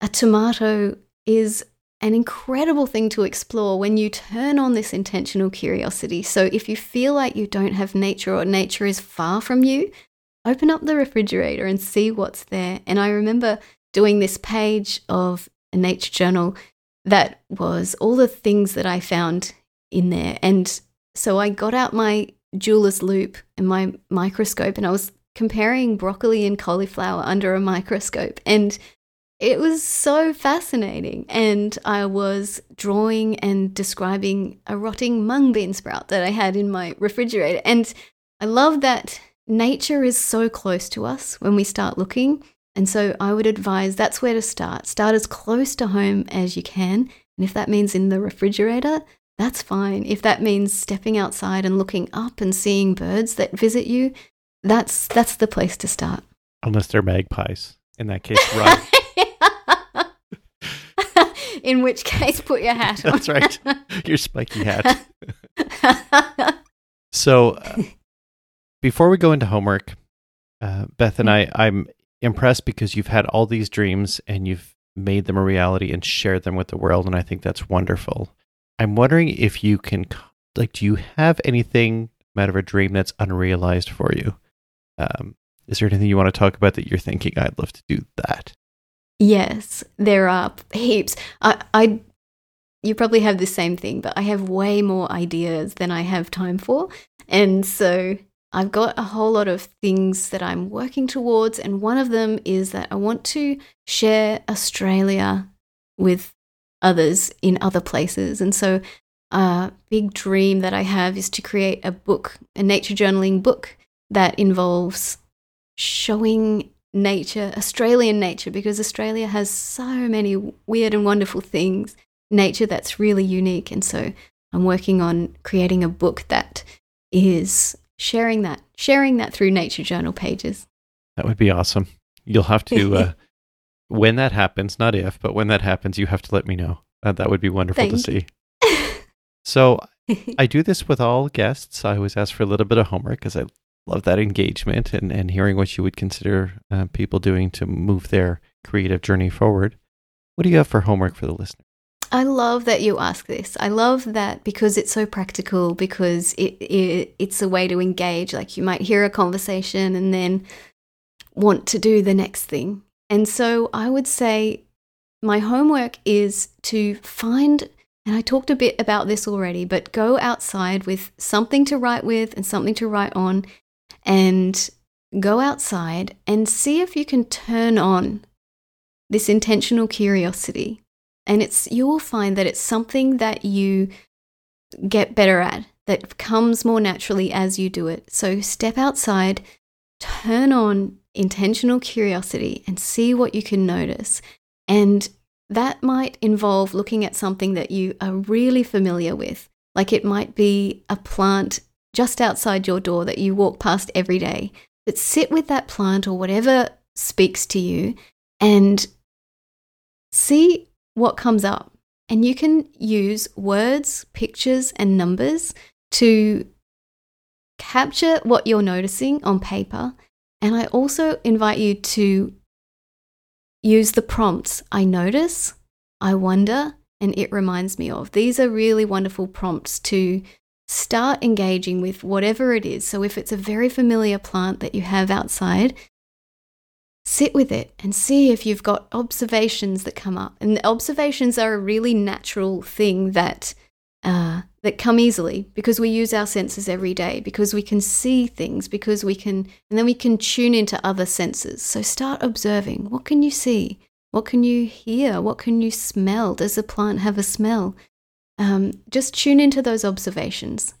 a tomato is an incredible thing to explore when you turn on this intentional curiosity. So, if you feel like you don't have nature or nature is far from you, open up the refrigerator and see what's there. And I remember doing this page of a nature journal that was all the things that I found in there. And so I got out my jeweler's loupe and my microscope and I was comparing broccoli and cauliflower under a microscope. And it was so fascinating. And I was drawing and describing a rotting mung bean sprout that I had in my refrigerator. And I love that nature is so close to us when we start looking. And so I would advise that's where to start. Start as close to home as you can. And if that means in the refrigerator, that's fine. If that means stepping outside and looking up and seeing birds that visit you, that's that's the place to start. Unless they're magpies. In that case, run. In which case, put your hat on. That's right. Your spiky hat. so, uh, before we go into homework, uh, Bethan I, I'm impressed because you've had all these dreams and you've made them a reality and shared them with the world. And I think that's wonderful. I'm wondering if you can, like, do you have anything out of a dream that's unrealized for you? Um, is there anything you want to talk about that you're thinking I'd love to do that? Yes, there are heaps. I, I, you probably have the same thing, but I have way more ideas than I have time for. And so I've got a whole lot of things that I'm working towards. And one of them is that I want to share Australia with others in other places. And so a big dream that I have is to create a book, a nature journaling book that involves showing nature, Australian nature, because Australia has so many weird and wonderful things, nature that's really unique. And so I'm working on creating a book that is sharing that, sharing that through nature journal pages. That would be awesome. You'll have to uh, when that happens, not if, but when that happens, you have to let me know. Uh, that would be wonderful to Thank see. So I do this with all guests. I always ask for a little bit of homework because I love that engagement and, and hearing what you would consider uh, people doing to move their creative journey forward. What do you have for homework for the listener? I love that you ask this. I love that because it's so practical, because it, it it's a way to engage. Like you might hear a conversation and then want to do the next thing. And so I would say my homework is to find, and I talked a bit about this already, but go outside with something to write with and something to write on, and go outside and see if you can turn on this intentional curiosity. And it's you will find that it's something that you get better at, that comes more naturally as you do it. So step outside, turn on intentional curiosity and see what you can notice. And that might involve looking at something that you are really familiar with. Like it might be a plant just outside your door that you walk past every day. But sit with that plant or whatever speaks to you and see what comes up. And you can use words, pictures, and numbers to capture what you're noticing on paper. And I also invite you to use the prompts I notice, I wonder, and it reminds me of. These are really wonderful prompts to start engaging with whatever it is. So if it's a very familiar plant that you have outside, sit with it and see if you've got observations that come up. And the observations are a really natural thing that uh, that come easily because we use our senses every day, because we can see things, because we can, and then we can tune into other senses. So start observing. What can you see? What can you hear? What can you smell? Does a plant have a smell? Um, just tune into those observations.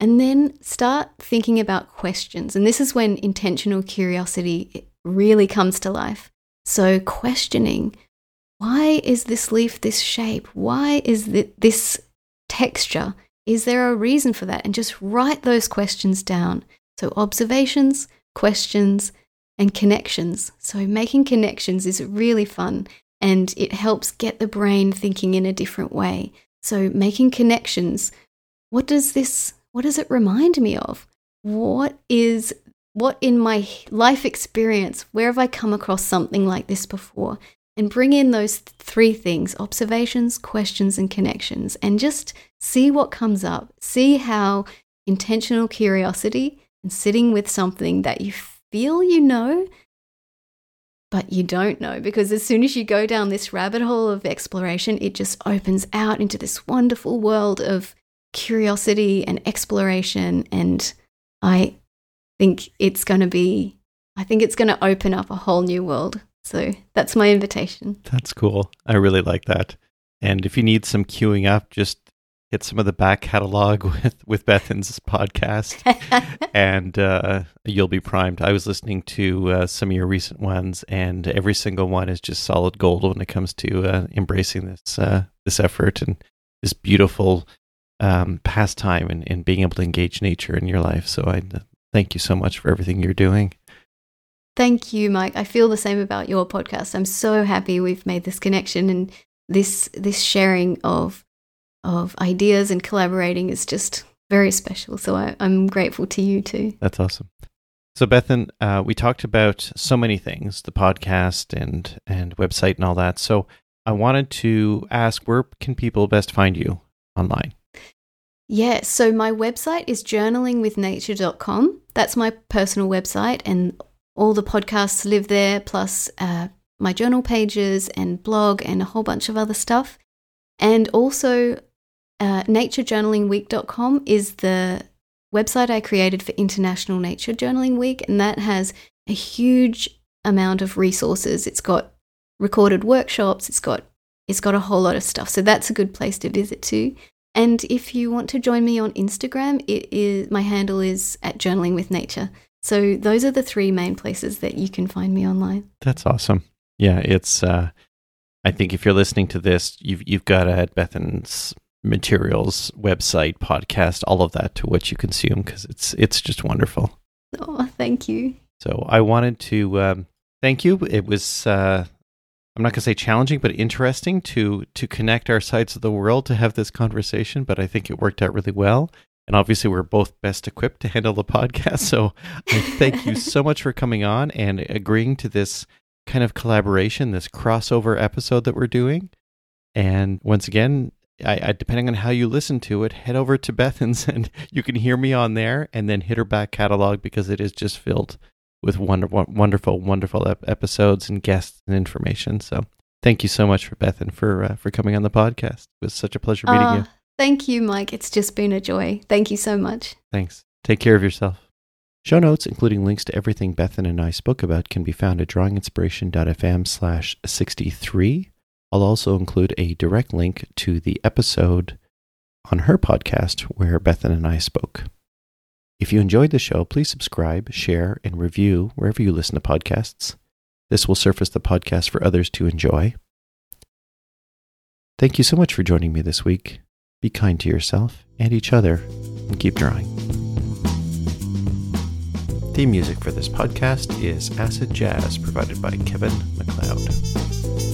And then start thinking about questions. And this is when intentional curiosity really comes to life. So, questioning why is this leaf this shape? Why is this texture? Is there a reason for that? And just write those questions down. So, observations, questions, and connections. So, making connections is really fun and it helps get the brain thinking in a different way. So, making connections. What does this what does it remind me of? What is what in my life experience, where have I come across something like this before? And bring in those three things observations, questions, and connections, and just see what comes up. See how intentional curiosity and sitting with something that you feel you know, but you don't know. Because as soon as you go down this rabbit hole of exploration, it just opens out into this wonderful world of curiosity and exploration. And I think it's going to be, I think it's going to open up a whole new world. So that's my invitation. That's cool. I really like that. And if you need some queuing up, just hit some of the back catalog with with Bethan's podcast, and uh, you'll be primed. I was listening to uh, some of your recent ones, and every single one is just solid gold when it comes to uh, embracing this uh, this effort and this beautiful um, pastime and, and being able to engage nature in your life. So I thank you so much for everything you're doing. Thank you, Mike. I feel the same about your podcast. I'm so happy we've made this connection and this this sharing of of ideas and collaborating is just very special. So I, am grateful to you too. That's awesome. So Bethan, uh, we talked about so many things, the podcast and and website and all that. So I wanted to ask, where can people best find you online? Yeah, so my website is journalingwithnature.com. That's my personal website, and all the podcasts live there, plus uh, my journal pages and blog and a whole bunch of other stuff. And also, uh, naturejournalingweek.com is the website I created for International Nature Journaling Week, and that has a huge amount of resources. It's got recorded workshops, it's got it's got a whole lot of stuff. So that's a good place to visit too. And if you want to join me on Instagram, it is my handle is at journaling with nature. So those are the three main places that you can find me online. That's awesome. Yeah, it's. Uh, I think if you're listening to this, you've you've got to add Bethan's materials, website, podcast, all of that to what you consume because it's it's just wonderful. Oh, thank you. So I wanted to um, thank you. It was uh, I'm not going to say challenging, but interesting to to connect our sides of the world to have this conversation. But I think it worked out really well. And obviously, we're both best equipped to handle the podcast. So I thank you so much for coming on and agreeing to this kind of collaboration, this crossover episode that we're doing. And once again, I, I, depending on how you listen to it, head over to Bethan's and you can hear me on there and then hit her back catalog because it is just filled with wonderful, wonderful, wonderful ep- episodes and guests and information. So thank you so much for Bethan for uh, for coming on the podcast. It was such a pleasure meeting uh, you. Thank you, Mike. It's just been a joy. Thank you so much. Thanks. Take care of yourself. Show notes, including links to everything Bethan and I spoke about, can be found at drawinginspiration.fm slash 63. I'll also include a direct link to the episode on her podcast where Bethan and I spoke. If you enjoyed the show, please subscribe, share, and review wherever you listen to podcasts. This will surface the podcast for others to enjoy. Thank you so much for joining me this week. Be kind to yourself and each other, and keep drawing. Theme music for this podcast is Acid Jazz, provided by Kevin MacLeod.